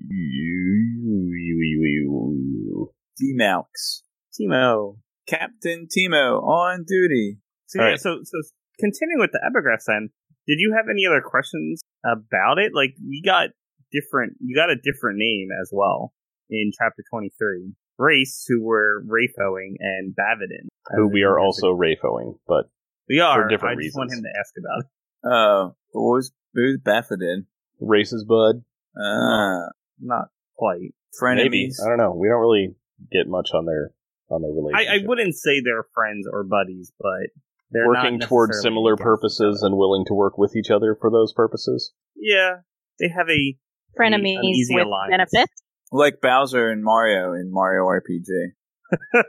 D-Malks. Demoux. Captain Demoux on duty. So, yeah, right. so so continuing with the epigraph then, did you have any other questions about it? Like we got different you got a different name as well in chapter twenty three. Rayse, who were Rafoing and Bavadin. Who we are also Rafoing, but we are. different I just want him to ask about it. Oh, what was, who was Bavadin? races bud. Ah, Not quite. Maybe frenemies. I don't know. We don't really get much on their on their relationship. I, I wouldn't say they're friends or buddies, but they're working not towards similar purposes and willing to work with each other for those purposes. yeah, they have a Frenemies An easy with alliance. benefits. Like Bowser and Mario in Mario RPG.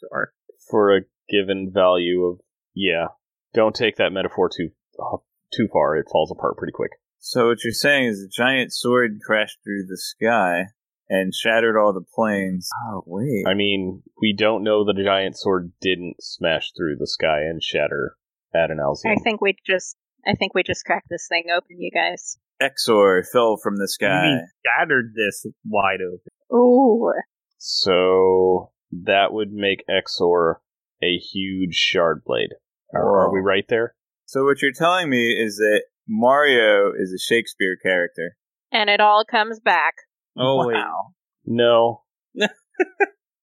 sure. for a given value of yeah. Don't take that metaphor too uh, too far. It falls apart pretty quick. So what you're saying is a giant sword crashed through the sky and shattered all the planes. Oh wait. I mean, we don't know that a giant sword didn't smash through the sky and shatter Adonalsium. I think we just, I think we just cracked this thing open, you guys. Exor fell from the sky. mean scattered this wide open. Ooh, So that would make Exor a huge shard blade. Are, are we right there? So what you're telling me is that Mario is a Shakespeare character. and it all comes back. Oh wait, wow. No.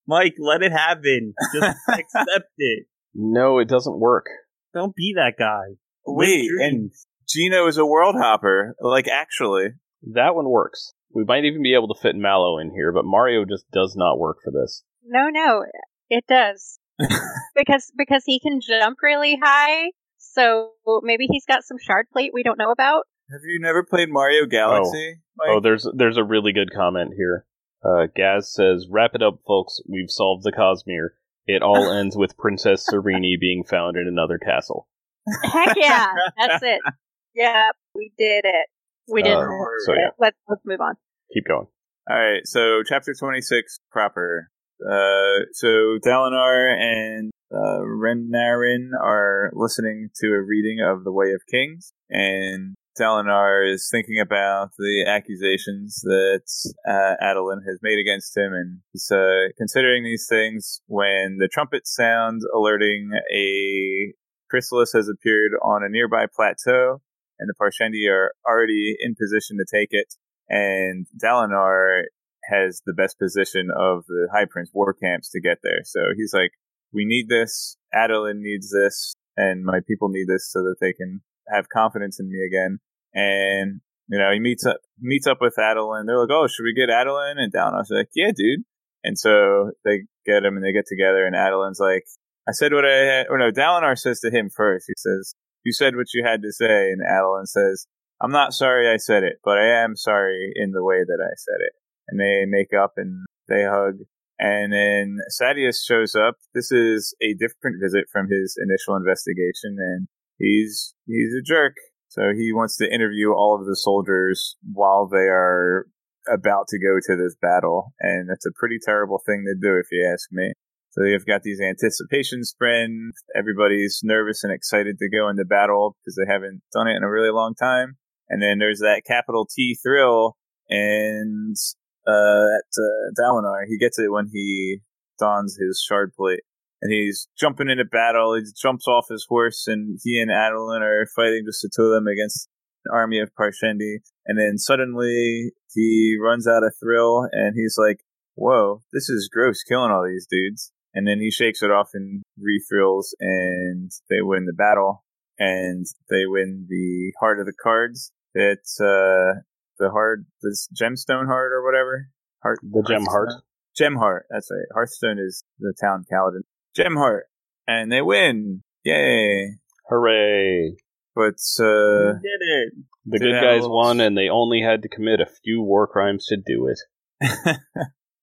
Mike, let it happen. Just accept it. No, it doesn't work. Don't be that guy. Wait, and. Geno is a world hopper. Like actually. That one works. We might even be able to fit Mallow in here, but Mario just does not work for this. No, no, it does because because he can jump really high. So maybe he's got some shard plate we don't know about. Have you never played Mario Galaxy? Mike? Oh, there's there's a really good comment here. Uh, Gaz says, "Wrap it up, folks. We've solved the Cosmere. It all ends with Princess Sarene being found in another castle." Heck yeah, that's it. Yep, we did it. We did Uh, it. so yeah. Let's let's move on. Keep going. All right, so chapter 26 proper. Uh, so Dalinar and uh, Renarin are listening to a reading of The Way of Kings, and Dalinar is thinking about the accusations that uh, Adolin has made against him, and he's uh, considering these things when the trumpet sounds alerting a chrysalis has appeared on a nearby plateau, and the Parshendi are already in position to take it and Dalinar has the best position of the High Prince war camps to get there. So he's like, "We need this. Adolin needs this, and my people need this so that they can have confidence in me again." And you know, he meets up meets up with Adolin. They're like, "Oh, should we get Adolin?" And Dalinar's like, "Yeah, dude." And so they get him, and they get together. And Adolin's like, "I said what I had." Or no, Dalinar says to him first. He says, "You said what you had to say," and Adolin says. I'm not sorry I said it, but I am sorry in the way that I said it. And they make up and they hug. And then Sadeas shows up. This is a different visit from his initial investigation, and he's he's a jerk. So he wants to interview all of the soldiers while they are about to go to this battle, and that's a pretty terrible thing to do, if you ask me. So you've got these anticipation sprints. Everybody's nervous and excited to go into battle because they haven't done it in a really long time. And then there's that capital T thrill, and uh, at uh, Dalinar, he gets it when he dons his shard plate, and he's jumping into battle. He jumps off his horse, and he and Adolin are fighting just the two of them against an army of Parshendi. And then suddenly he runs out of thrill, and he's like, "Whoa, this is gross, killing all these dudes." And then he shakes it off and re-thrills, and they win the battle and they win the heart of the cards. It's uh the hard, this gemstone heart or whatever. Heart, The gem heart. Gem heart. That's right. Hearthstone is the town Kaladin. Gem heart, and they win. Yay! Hooray! But uh, We did it. The Did good have guys little- won, and they only had to commit a few war crimes to do it.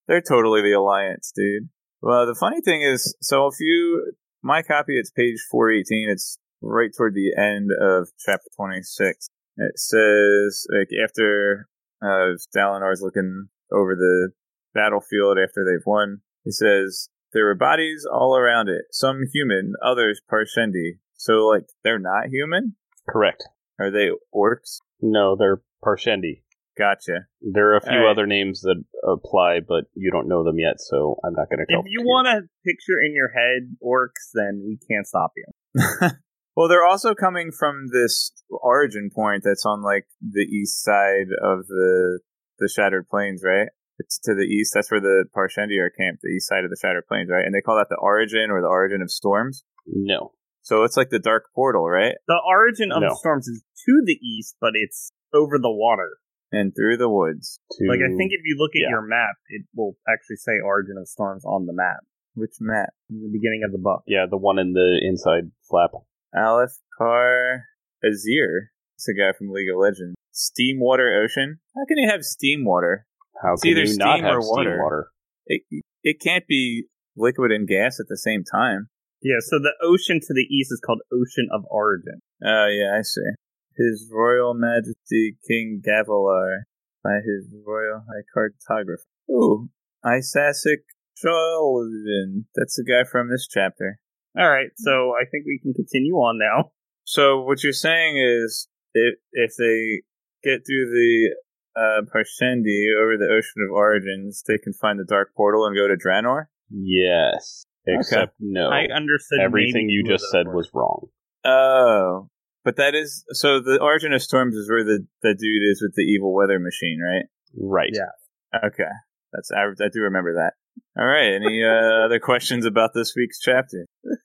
they're totally the alliance, dude. Well, the funny thing is, so if you my copy, it's page four eighteen. It's right toward the end of chapter twenty six. It says like after uh, Dalinar's looking over the battlefield after they've won. He says there were bodies all around it. Some human, others Parshendi. So like they're not human. Correct. Are they orcs? No, they're Parshendi. Gotcha. There are a few Alright. other names that apply, but you don't know them yet, so I'm not going to tell. If you want to picture in your head orcs, then we can't stop you. well, they're also coming from this origin point that's on like the east side of the the Shattered Plains, right? It's to the east. That's where the Parshendi are camped, the east side of the Shattered Plains, right? And they call that the origin or the origin of storms. No. So it's like the dark portal, right? The origin of No. the storms is to the east, but it's over the water. And through the woods. To, Like I think if you look at yeah. your map, it will actually say origin of storms on the map Which map? in the beginning of the book. yeah, the one in the inside flap. Aleph Kar Azir. It's a guy from League of Legends. Steam Water Ocean. How can you have steam water? How It's can either you not have or steam water. water? It it can't be liquid and gas at the same time. Yeah, so the ocean to the east is called Ocean of Origin. Oh, yeah, I see. His Royal Majesty King Gavilar by his Royal High Cartographer. Ooh, Isasic Cholavin. That's the guy from this chapter. All right, so I think we can continue on now. So what you're saying is, if if they get through the uh, Parshendi over the Ocean of Origins, they can find the Dark Portal and go to Draenor. Yes. Except no. I understood Everything you just said was wrong. Oh, but that is so. The Origin of Storms is where the the dude is with the evil weather machine, right? Right. Yeah. Okay, that's I, I do remember that. All right. Any uh, other questions about this week's chapter?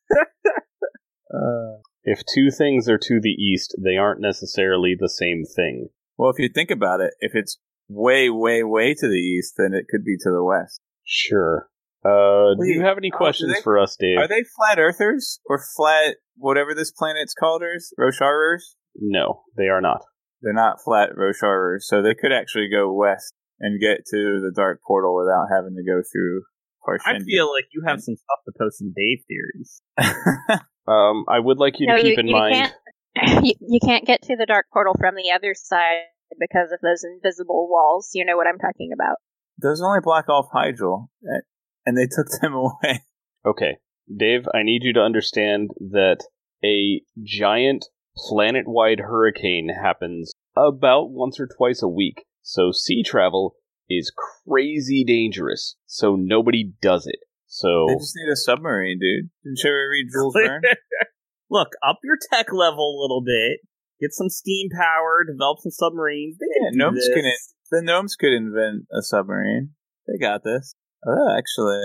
Uh, If two things are to the east, they aren't necessarily the same thing. Well, if you think about it, if it's way, way, way to the east, then it could be to the west. Sure. Uh, do you have any questions they- for us, Dave? Are they flat earthers or flat whatever this planet's called? Ers? Rosharers? No, they are not. They're not flat Rosharers, so they could actually go west and get to the Dark Portal without having to go through I feel like you have some stuff to post in Dave theories. Um, I would like you to keep you- in you mind. can't- you, you can't get to the dark portal from the other side because of those invisible walls. You know what I'm talking about. Those only block off Hydril, eh, and they took them away. Okay, Dave, I need you to understand that a giant planet-wide hurricane happens about once or twice a week. So sea travel is crazy dangerous. So nobody does it. So They just need a submarine, dude. Didn't you ever read Jules Verne? Look, up your tech level a little bit. Get some steam power. Develop some submarines. They Yeah, can do gnomes this. can the gnomes could invent a submarine. They got this. Oh, actually,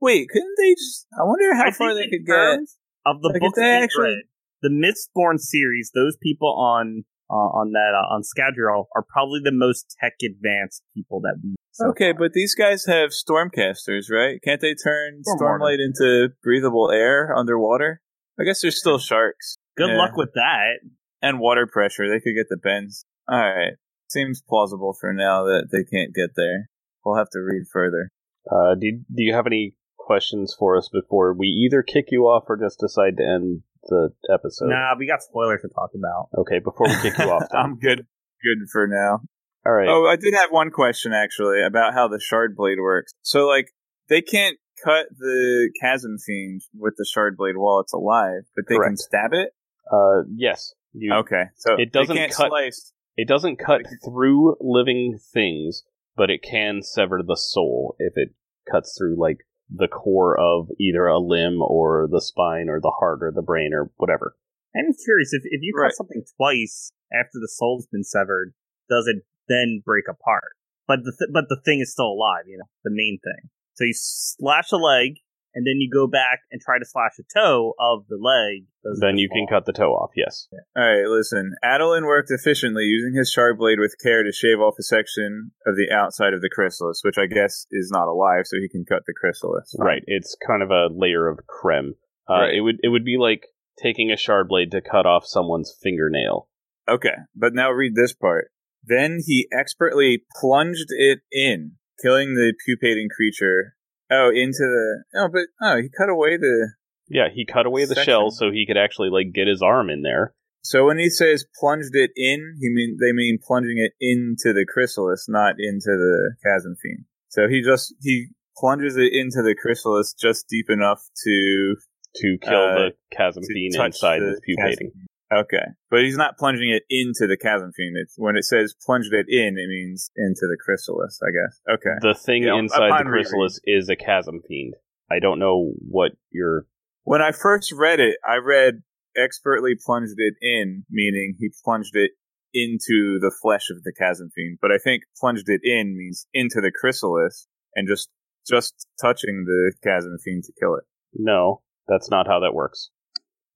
wait, couldn't they just? I wonder how I far they could get. of the Like, if books they actually- read, the Mistborn series. Those people on uh, on that uh, on Scadrial are probably the most tech advanced people that we. so Okay, far. but these guys have Soulcasters, right? Can't they turn Stormwater. stormlight into breathable air underwater? I guess there's still sharks good yeah. luck with that. and water pressure. They could get the bends. All right, seems plausible for now that they can't get there. We'll have to read further. uh, do do you have any questions for us before we either kick you off or just decide to end the episode? Nah, we got spoilers to talk about. Okay, before we kick you off, then. I'm good. Good for now. all right. Oh, I did have one question actually about how the shard blade works. So, like, they can't cut the chasm fiend with the shard blade while it's alive, but they can stab it. Uh, yes, you Okay, so It doesn't cut- slice. It doesn't cut through living things, but it can sever the soul if it cuts through like the core of either a limb or the spine or the heart or the brain or whatever. I'm curious if if you cut Right. something twice after the soul's been severed, does it then break apart? But the th- but the thing is still alive. You know, the main thing. So you slash a leg, and then you go back and try to slash a toe of the leg. Then just you can fall? cut the toe off. Yes. All right, listen. Adolin worked efficiently using his sharp blade with care to shave off a section of the outside of the chrysalis, which I guess is not alive, so he can cut the chrysalis. Fine. Right. It's kind of a layer of creme. Uh, Right. It would it would be like taking a shard blade to cut off someone's fingernail. Okay, but now read this part. Then he expertly plunged it in, killing the pupating creature. Oh, into the. Oh, but. Oh, he cut away the. Yeah, he cut away the Section. shell so he could actually like get his arm in there. So when he says plunged it in, he mean they mean plunging it into the chrysalis, not into the chasm fiend. So he just he plunges it into the chrysalis just deep enough to to kill Uh, the chasm fiend inside the his pupating. chasm. Okay, but he's not plunging it into the chasm fiend. It's when it says plunged it in, it means into the chrysalis. I guess. Okay. The thing Yeah, inside the chrysalis is a chasm fiend. I don't know what you're. When I first read it, I read expertly plunged it in, meaning he plunged it into the flesh of the chasm fiend. But I think plunged it in means into the chrysalis and just just touching the chasm fiend to kill it. no. That's not how that works.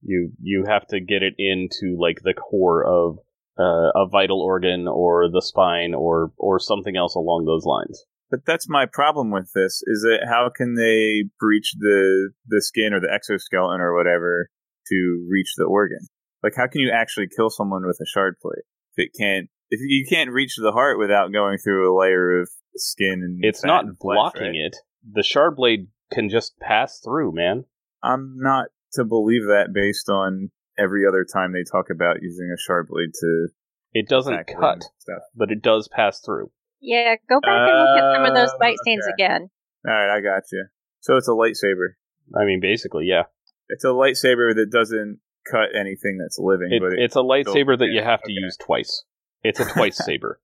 You you have to get it into like the core of uh, a vital organ or the spine or or something else along those lines. But that's my problem with this: is that how can they breach the the skin or the exoskeleton or whatever to reach the organ? Like, how can you actually kill someone with a shard plate if it can't? If you can't reach the heart without going through a layer of skin and It's not and flesh, blocking right? it. The shard blade can just pass through, man. I'm not to believe that based on every other time they talk about using a sharp blade to It doesn't cut, stuff. but it does pass through. Yeah, go back and look at some of those Uh, fight scenes again. All right, I got you. So it's a lightsaber. I mean, basically, yeah. It's a lightsaber that doesn't cut anything that's living, It, but it, it's a lightsaber that you have to okay. use twice. It's a twice saber.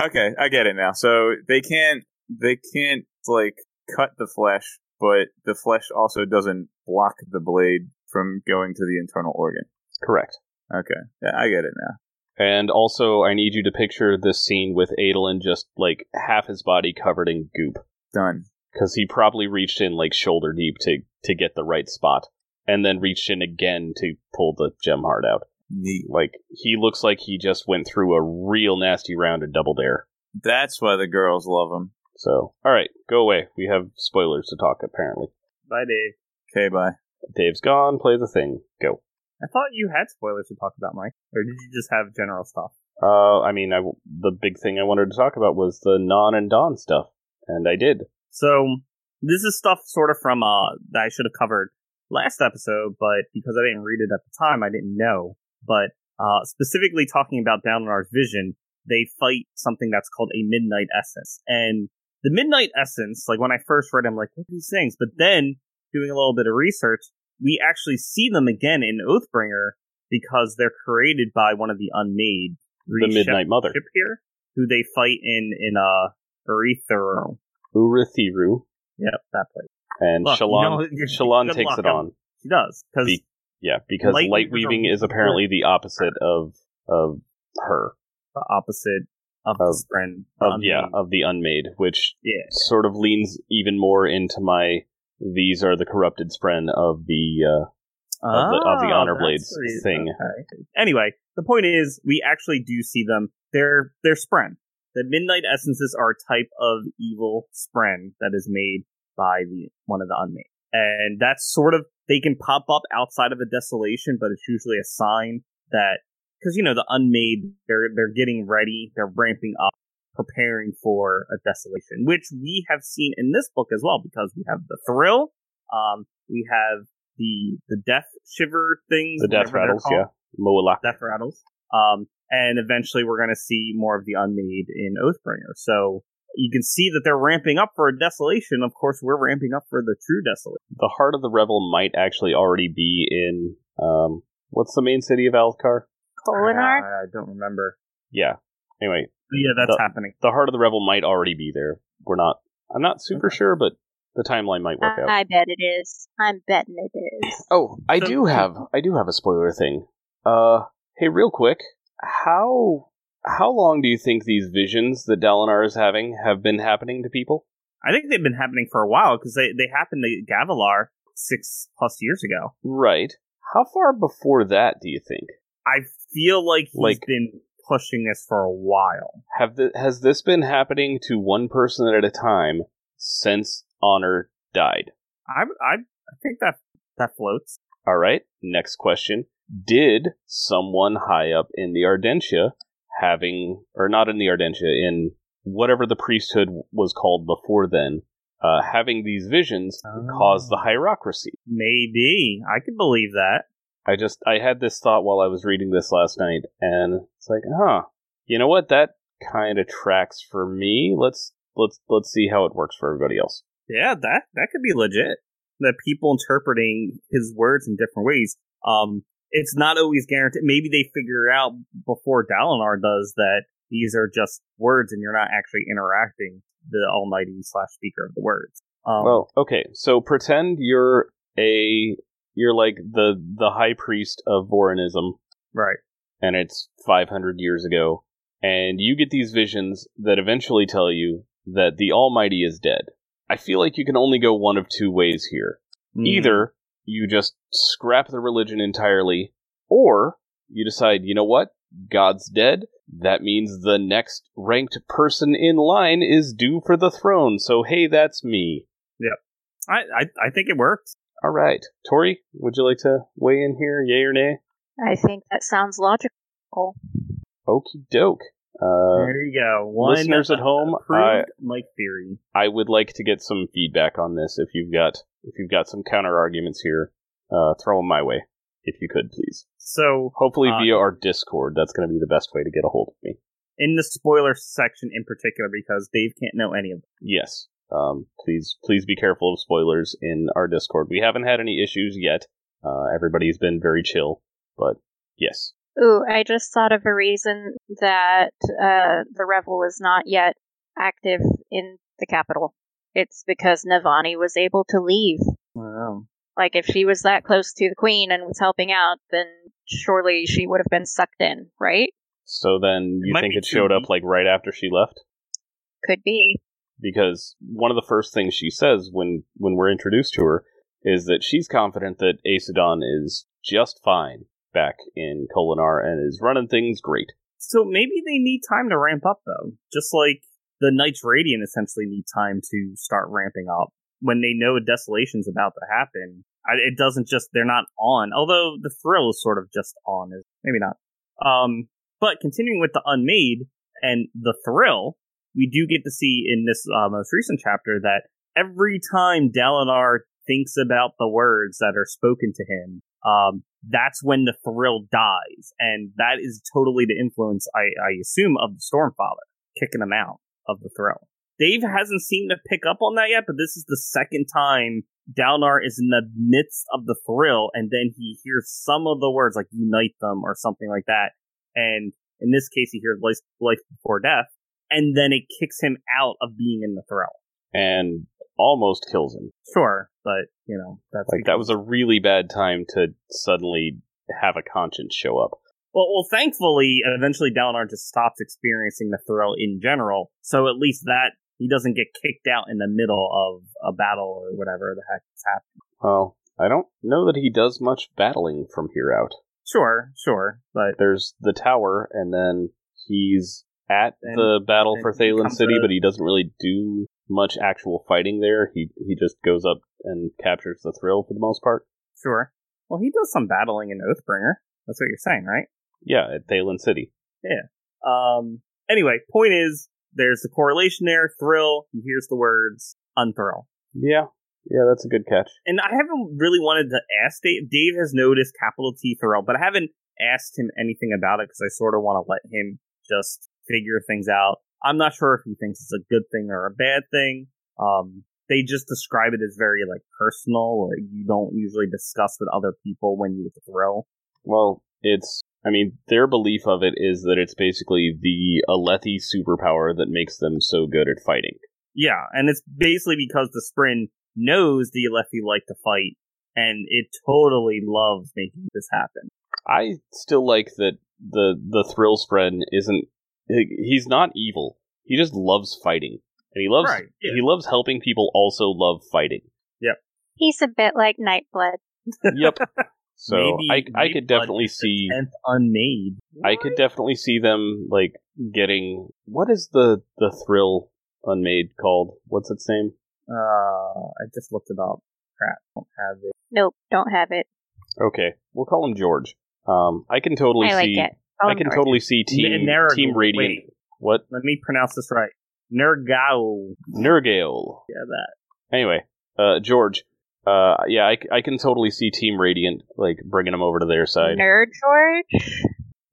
okay, I get it now. So they can't they can't like cut the flesh, but the flesh also doesn't block the blade from going to the internal organ. Correct. Okay, yeah, I get it now. And also, I need you to picture this scene with Adolin just like half his body covered in goop. Done. Because he probably reached in like shoulder deep to, to get the right spot. And then reached in again to pull the gem heart out. Neat. Like, he looks like he just went through a real nasty round of double dare. That's why the girls love him. So, alright, go away. We have spoilers to talk, apparently. Bye, Dave. Okay, bye. Dave's gone, play the thing. Go. I thought you had spoilers to talk about, Mike, or did you just have general stuff? Uh, I mean, I, the big thing I wanted to talk about was the Non and Don stuff. And I did. So this is stuff sort of from uh that I should have covered last episode, but because I didn't read it at the time, I didn't know. But uh specifically talking about Dalinar's vision, they fight something that's called a Midnight Essence, and the Midnight Essence, like when I first read, it, I'm like, what are these things? But then doing a little bit of research, we actually see them again in Oathbringer because they're created by one of the Unmade, The Midnight Mother. ship here, who they fight in in uh. Urithiru. Yep, that place. And Look, you Shallan, know, you're- Shallan takes it on. She does because Be- Yeah, because Light light, weaving is apparently the opposite of of her. the opposite of, Of- the friend. Of yeah, of the unmade, which yeah. sort of leans even more into my these are the corrupted spren of the uh of the- of the Oh, honor blades thing. Okay. Anyway, the point is, we actually do see them. They're they're spren. The midnight essences are a type of evil spren that is made by the one of the unmade, and that's sort of they can pop up outside of a desolation, but it's usually a sign that because you know the unmade they're they're getting ready, they're ramping up, preparing for a desolation, which we have seen in this book as well because we have the thrill, um, we have the the death shiver things, the death rattles, yeah. Moala. death rattles. Um, and eventually we're going to see more of the unmade in Oathbringer. So you can see that they're ramping up for a desolation. Of course, we're ramping up for the true desolation. The heart of the revel might actually already be in um what's the main city of Alethkar? Kholinar? I, I don't remember. Yeah. Anyway, yeah, that's The- happening. the heart of the revel might already be there. We're not I'm not super Okay. sure, but the timeline might work out. I bet it is. I'm betting it is. Oh, I do have I do have a spoiler thing. Uh hey real quick, how how long do you think these visions that Dalinar is having have been happening to people? I think they've been happening for a while because they, they happened to Gavilar six plus years ago. Right. How far before that do you think? I feel like he's Like- been pushing this for a while. Have th- has this been happening to one person at a time since Honor died? I, I, I think that that floats. All right. Next question: Did someone high up in the Ardentia having, or not in the Ardentia, in whatever the priesthood was called before then, uh, having these visions cause the hierocracy? Maybe I could believe that. I just I had this thought while I was reading this last night, and it's like, huh, you know what? That kind of tracks for me. Let's let's let's see how it works for everybody else. Yeah, that that could be legit. That people interpreting his words in different ways. Um, it's not always guaranteed. Maybe they figure out before Dalinar does that these are just words, and you're not actually interacting the Almighty slash speaker of the words. Um, Well, okay, so pretend you're a you're like the the high priest of Vorinism, right. and it's 500 years ago, and you get these visions that eventually tell you that the Almighty is dead. I feel like you can only go one of two ways here. Mm. Either you just scrap the religion entirely, or you decide, you know what? God's dead. That means the next ranked person in line is due for the throne. So hey, that's me. I, I I think it works. All right, Tori, would you like to weigh in here? Yay or nay? I think that sounds logical. Okie doke. Uh, there you go. One listeners at home, approved Mike Theory. I would like to get some feedback on this. If you've got if you've got some counter arguments here, uh, throw them my way, if you could, please. So Hopefully Uh, via our Discord. That's going to be the best way to get a hold of me. in the spoiler section in particular, because Dave can't know any of them. Yes. Um, please, please be careful of spoilers in our Discord. We haven't had any issues yet. Uh, everybody's been very chill, but yes. Ooh, I just thought of a reason that uh, the Revel is not yet active in the capital. It's because Navani was able to leave. Wow. Like, if she was that close to the Queen and was helping out, then surely she would have been sucked in, right? So then you might think it showed too up like right after she left? Could be. Because one of the first things she says when when we're introduced to her is that she's confident that Aesudan is just fine back in Kholinar and is running things great. So maybe they need time to ramp up, though. Just like the Knights Radiant essentially need time to start ramping up. When they know Desolation's about to happen, it doesn't just, they're not on. Although the Thrill is sort of just on, maybe not. Um, but continuing with the Unmade and the Thrill, we do get to see in this uh, most recent chapter that every time Dalinar thinks about the words that are spoken to him, um, that's when the thrill dies, and that is totally the influence I, I assume of the Stormfather kicking him out of the thrill. Dave hasn't seemed to pick up on that yet, but this is the second time Dalinar is in the midst of the thrill, and then he hears some of the words like "unite them" or something like that, and in this case, he hears "life, life before death," and then it kicks him out of being in the thrill. And almost kills him. Sure, but you know that's Like that was a really bad time to suddenly have a conscience show up. Well, well, thankfully, eventually Dalinar just stops experiencing the thrill in general. So at least that he doesn't get kicked out in the middle of a battle or whatever the heck is happening. Well, I don't know that he does much battling from here out. Sure, sure, but There's the tower, and then he's at the battle for Thaylen City, but he doesn't really do much actual fighting there. He he just goes up and captures the thrill for the most part. sure. Well, he does some battling in Oathbringer. That's what you're saying, right? Yeah, at Thaylen City. Yeah. Um. Anyway, point is, there's the correlation there. Thrill. He hears the words unthrill. Yeah, yeah, that's a good catch. and I haven't really wanted to ask Dave. Dave has noticed capital T Thrill, but I haven't asked him anything about it because I sort of want to let him just figure things out. I'm not sure if he thinks it's a good thing or a bad thing. Um, they just describe it as very like personal. Like you don't usually discuss with other people when you thrill. Well, it's. I mean, their belief of it is that it's basically the Alethi superpower that makes them so good at fighting. Yeah, and it's basically because the Spren knows the Alethi like to fight, and it totally loves making this happen. I still like that the the thrill spread isn't. He's not evil. He just loves fighting, and he loves Right, yeah. he loves helping people. Also love fighting. Yep. He's a bit like Nightblood. Yep. So Maybe- I I could definitely see tenth unmade. I could definitely see them like getting what is the the thrill unmade called? What's its name? Uh, I just looked it up. Crap, don't have it. Nope, don't have it. Okay, we'll call him George. Um, I can totally I like see. it. Call I can totally see Team Nerg- Team Radiant. wait. What Let me pronounce this right. Nergao. Nergale? Yeah, that. Anyway, uh, George. Uh, yeah, I can totally see Team Radiant like bringing them over to their side. Nerd George.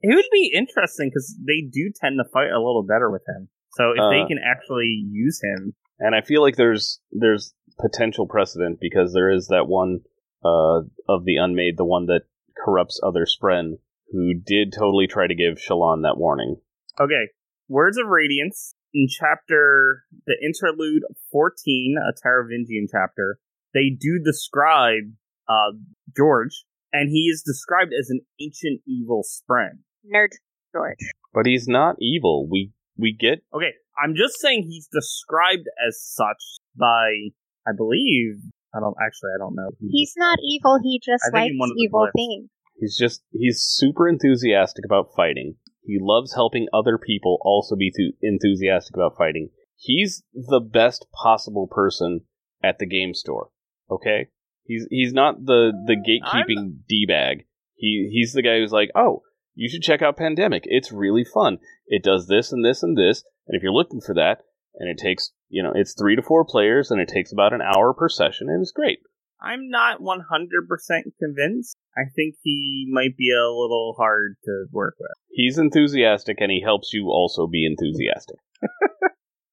It would be interesting because they do tend to fight a little better with him. So if they Uh. can actually use him, and I feel like there's there's potential precedent because there is that one uh, of the unmade, the one that corrupts other Spren, who did totally try to give Shallan that warning. okay. Words of Radiance in chapter the interlude fourteen, a Taravangian chapter. They do describe uh, George, and he is described as an ancient evil spren. Nerd George. But he's not evil. We we get Okay, I'm just saying he's described as such by, I believe. I don't actually. I don't know. who He's not evil. He just I likes in one of the evil clips. things. He's just he's super enthusiastic about fighting. He loves helping other people also be thu- enthusiastic about fighting. He's the best possible person at the game store. Okay? He's he's not the the oh, gatekeeping d bag. He he's the guy who's like, "Oh, you should check out Pandemic. It's really fun. It does this and this and this, and if you're looking for that, and it takes, you know, it's 3 to 4 players and it takes about an hour per session and it's great." I'm not 100% convinced. I think he might be a little hard to work with. He's enthusiastic and he helps you also be enthusiastic.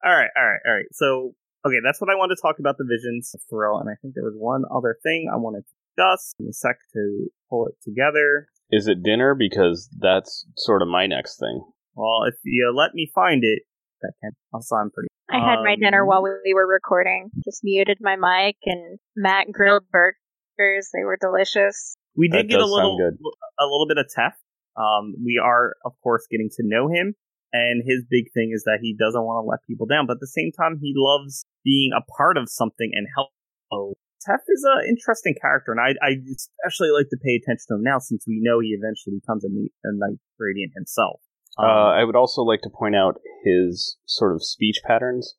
All right, all right, all right. So, okay, that's what I wanted to talk about the visions of Thrill, and I think there was one other thing I wanted to discuss in a sec to pull it together. Is it dinner? Because that's sort of my next thing. Well, if you let me find it, that can. Also, I'm pretty. I had my Um, dinner while we were recording. Just muted my mic and Matt grilled burgers. They were delicious. We did get a little, good. a little bit of Teft. Um, we are, of course, getting to know him, and his big thing is that he doesn't want to let people down, but at the same time, he loves being a part of something and help. So, Teft is an interesting character, and I, I especially like to pay attention to him now since we know he eventually becomes a, Knight- a Knight Radiant himself. Um, uh, I would also like to point out his sort of speech patterns,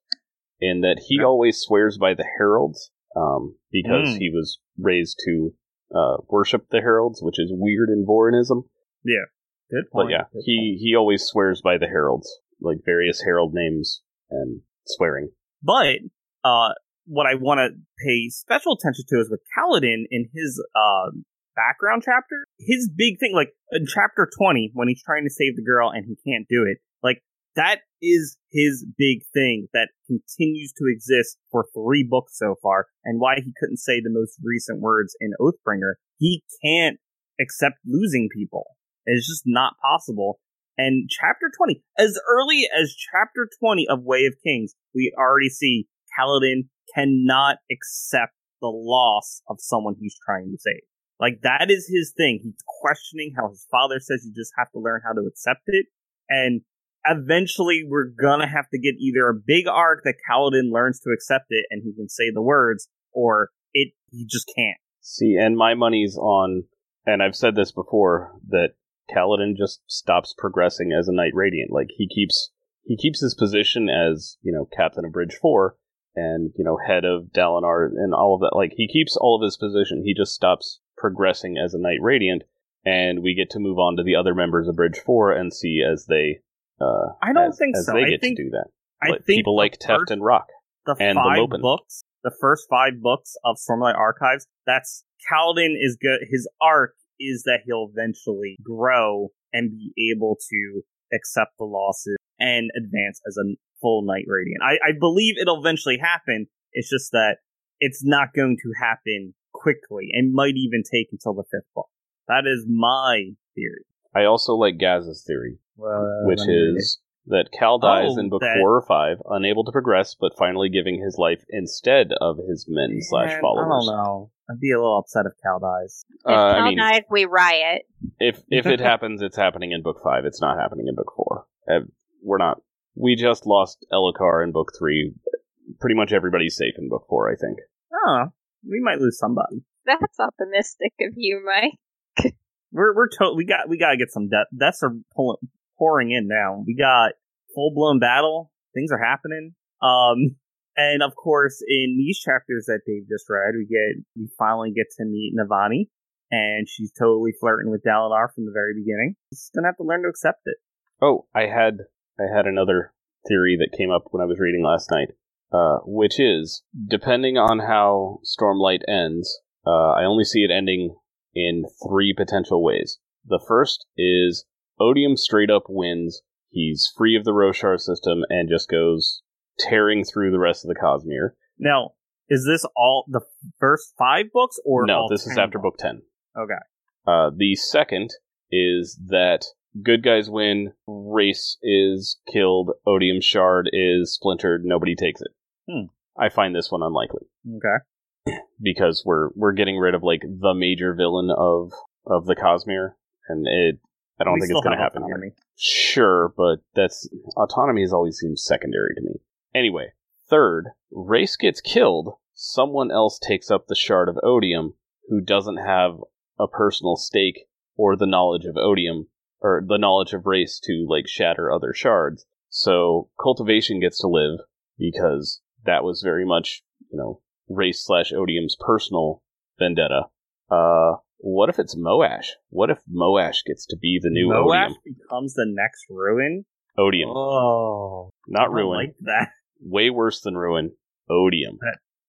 in that he Yeah. always swears by the heralds, um, because Mm. he was raised to uh, worship the heralds, which is weird in Vorinism. Yeah, Good point. But yeah, good he he always swears by the heralds, like various herald names and swearing. But uh, what I want to pay special attention to is with Kaladin in his uh, background chapter. His big thing, like in chapter 20, when he's trying to save the girl and he can't do it, like that is his big thing that continues to exist for three books so far, and why he couldn't say the most recent words in Oathbringer. He can't accept losing people. It's just not possible. And chapter 20, as early as chapter 20 of Way of Kings, we already see Kaladin cannot accept the loss of someone he's trying to save. Like, that is his thing. He's questioning how his father says you just have to learn how to accept it. And eventually, we're gonna have to get either a big arc that Kaladin learns to accept it and he can say the words, or it, he just can't. See, and my money's on, and I've said this before that Kaladin just stops progressing as a Knight Radiant. Like he keeps he keeps his position as you know captain of Bridge Four and you know head of Dalinar and all of that. Like he keeps all of his position. He just stops progressing as a Knight Radiant, and we get to move on to the other members of Bridge Four and see as they. Uh, I don't as- think as so. They I get think- to do that. I Like, think people like Teft and Rock. the and the five Lopen. books, the first five books of Stormlight Archives, that's Kaladin is good. His arc is that he'll eventually grow and be able to accept the losses and advance as a full Knight Radiant. I, I believe it'll eventually happen. It's just that it's not going to happen quickly and might even take until the fifth book. That is my theory. I also like Gaz's theory. Well, which is that Cal dies Oh, in book that- four or five, unable to progress, but finally giving his life instead of his men slash followers. I don't know. I'd be a little upset if Cal dies. If Uh, Cal I mean, dies, we riot. if if it happens, it's happening in book five. It's not happening in book four. Uh, we're not. We just lost Elhokar in book three. Pretty much everybody's safe in book four, I think. Oh, we might lose somebody. That's optimistic of you, Mike. We're we're to- we got we gotta get some death. Deaths are pulling, pouring in now. We got full blown battle. Things are happening. Um, and of course, in these chapters that Dave just read, we get we finally get to meet Navani, and she's totally flirting with Dalinar from the very beginning. She's gonna have to learn to accept it. Oh, I had I had another theory that came up when I was reading last night, uh, which is depending on how Stormlight ends, uh, I only see it ending in three potential ways. The first is Odium straight up wins. He's free of the Roshar system and just goes tearing through the rest of the Cosmere. Now, is this all the first five books, or no, this is 10 after book 10. Okay. Uh, the second is that good guys win, Rayse is killed, Odium shard is splintered, nobody takes it. Hmm. I find this one unlikely Okay. because we're we're getting rid of like the major villain of of the Cosmere, and it I don't We think it's going to happen here. Sure, but that's autonomy has always seemed secondary to me. Anyway, third, Rayse gets killed. Someone else takes up the shard of Odium who doesn't have a personal stake or the knowledge of Odium or the knowledge of Rayse to like shatter other shards. So cultivation gets to live because that was very much, you know, Rayse slash Odium's personal vendetta. Uh, what if it's Moash? What if Moash gets to be the new Moash Odium? becomes the next ruin. Odium. Oh, Not I ruin. like that. Way worse than ruin. Odium.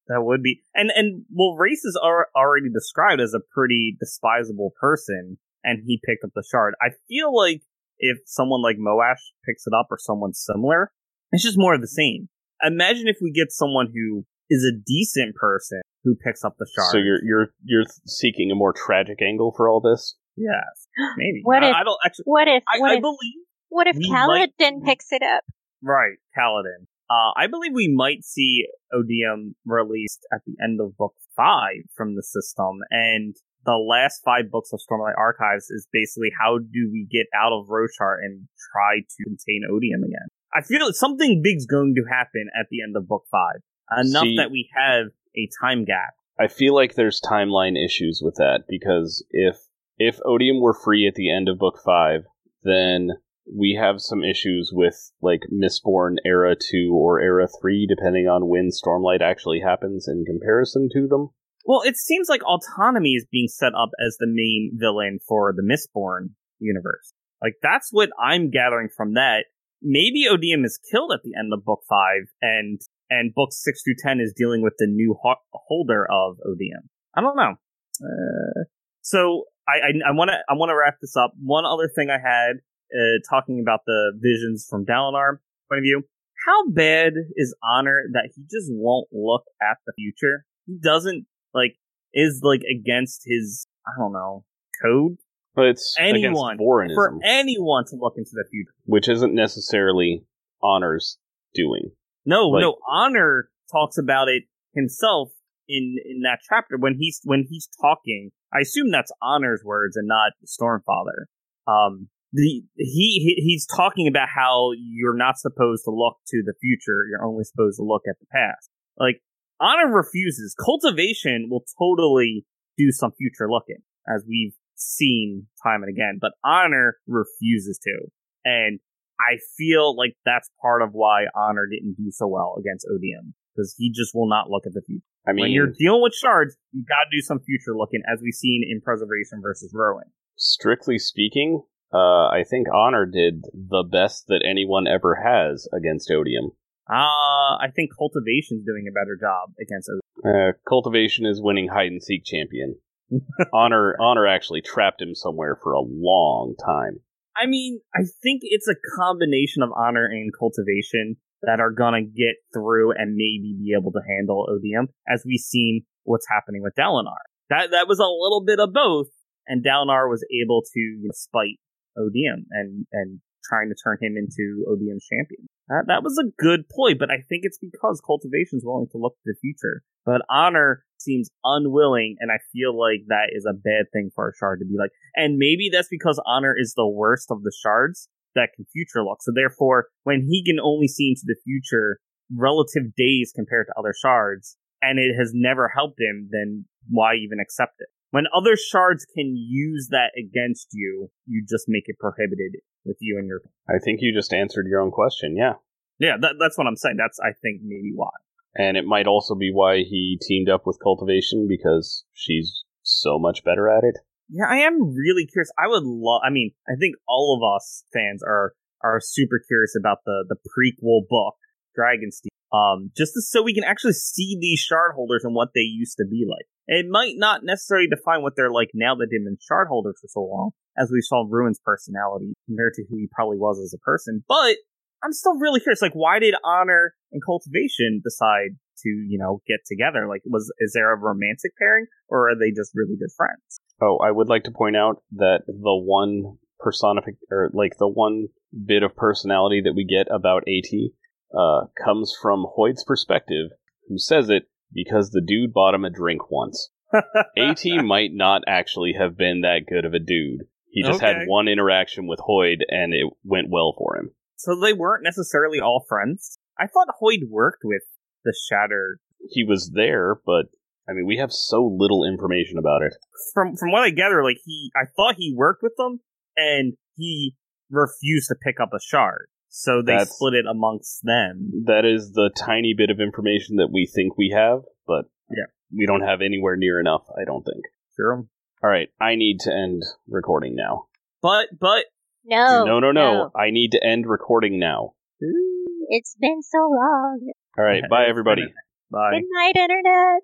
That would be, and and well, Rayse is al- already described as a pretty despisable person, and he picked up the shard. I feel like if someone like Moash picks it up or someone similar, it's just more of the same. Imagine if we get someone who is a decent person who picks up the shard. So you're you're you're seeking a more tragic angle for all this. yes, maybe. What I, if- I don't actually. What if I, what I if believe what if we might- picks it up? Right, Kaladin. Uh, I believe we might see Odium released at the end of book five from the system, and the last five books of Stormlight Archives is basically how do we get out of Roshar and try to contain Odium again. I feel something big's going to happen at the end of book five, enough See- that we have a time gap. I feel like there's timeline issues with that because if if Odium were free at the end of book five, then we have some issues with like Mistborn era two or era three, depending on when Stormlight actually happens in comparison to them. Well, it seems like autonomy is being set up as the main villain for the Mistborn universe. Like that's what I'm gathering from that. Maybe Odium is killed at the end of book five, and and books six through ten is dealing with the new ho- holder of Odium. I don't know. Uh, so I I want to I want to wrap this up. One other thing I had uh, talking about the visions from Dalinar point of view. How bad is Honor that he just won't look at the future? He doesn't like is like against his I don't know code But it's anyone for anyone to look into the future. which isn't necessarily Honor's doing. No, Like- no. Honor talks about it himself in in that chapter when he's when he's talking. I assume that's Honor's words and not Stormfather. Um, the he, he he's talking about how you're not supposed to look to the future. You're only supposed to look at the past. Like Honor refuses. Cultivation will totally do some future looking, as we've seen time and again. But Honor refuses to, and I feel like that's part of why Honor didn't do so well against Odium because he just will not look at the future. I mean, when you're dealing with shards, you got to do some future looking, as we've seen in Preservation versus Ruin. strictly speaking, uh, I think Honor did the best that anyone ever has against Odium. Uh, I think Cultivation's doing a better job against Odium. Uh, Cultivation is winning hide and seek champion. Honor Honor actually trapped him somewhere for a long time. I mean, I think it's a combination of Honor and Cultivation that are gonna get through and maybe be able to handle Odium, as we've seen what's happening with Dalinar. That that was a little bit of both, and Dalinar was able to spite Odium and and trying to turn him into Odium's champion. That that was a good ploy, but I think it's because Cultivation's willing to look to the future, but Honor seems unwilling, and I feel like that is a bad thing for a shard to be like. And maybe that's because Honor is the worst of the shards that can future look. So therefore, when he can only see into the future relative days compared to other shards, and it has never helped him, then why even accept it? When other shards can use that against you, you just make it prohibited with you and your. I think you just answered your own question, yeah. Yeah, that, that's what I'm saying. That's I think maybe why. And it might also be why he teamed up with Cultivation because she's so much better at it. Yeah, I am really curious. I would love. I mean, I think all of us fans are are super curious about the the prequel book, Dragonsteel. Um, just so we can actually see these shard holders and what they used to be like. It might not necessarily define what they're like now that they've been shard holders for so long, as we saw Ruin's personality compared to who he probably was as a person. But I'm still really curious. Like, why did Honor and Cultivation decide to, you know, get together? Like, was is there a romantic pairing, or are they just really good friends? Oh, I would like to point out that the one personific or like the one bit of personality that we get about Ati uh, comes from Hoid's perspective, who says it because the dude bought him a drink once. Ati might not actually have been that good of a dude. He just Okay. had one interaction with Hoid and it went well for him. So they weren't necessarily all friends. I thought Hoid worked with the Shatter. He was there, but I mean, we have so little information about it. From from what I gather, like he, I thought he worked with them, and he refused to pick up a shard. So they That's- split it amongst them. That is the tiny bit of information that we think we have, but Yeah. we don't have anywhere near enough, I don't think. Sure. All right, I need to end recording now. But but No. no, no, no. I need to end recording now. It's been so long. All right, bye everybody. Bye. Good night, Internet.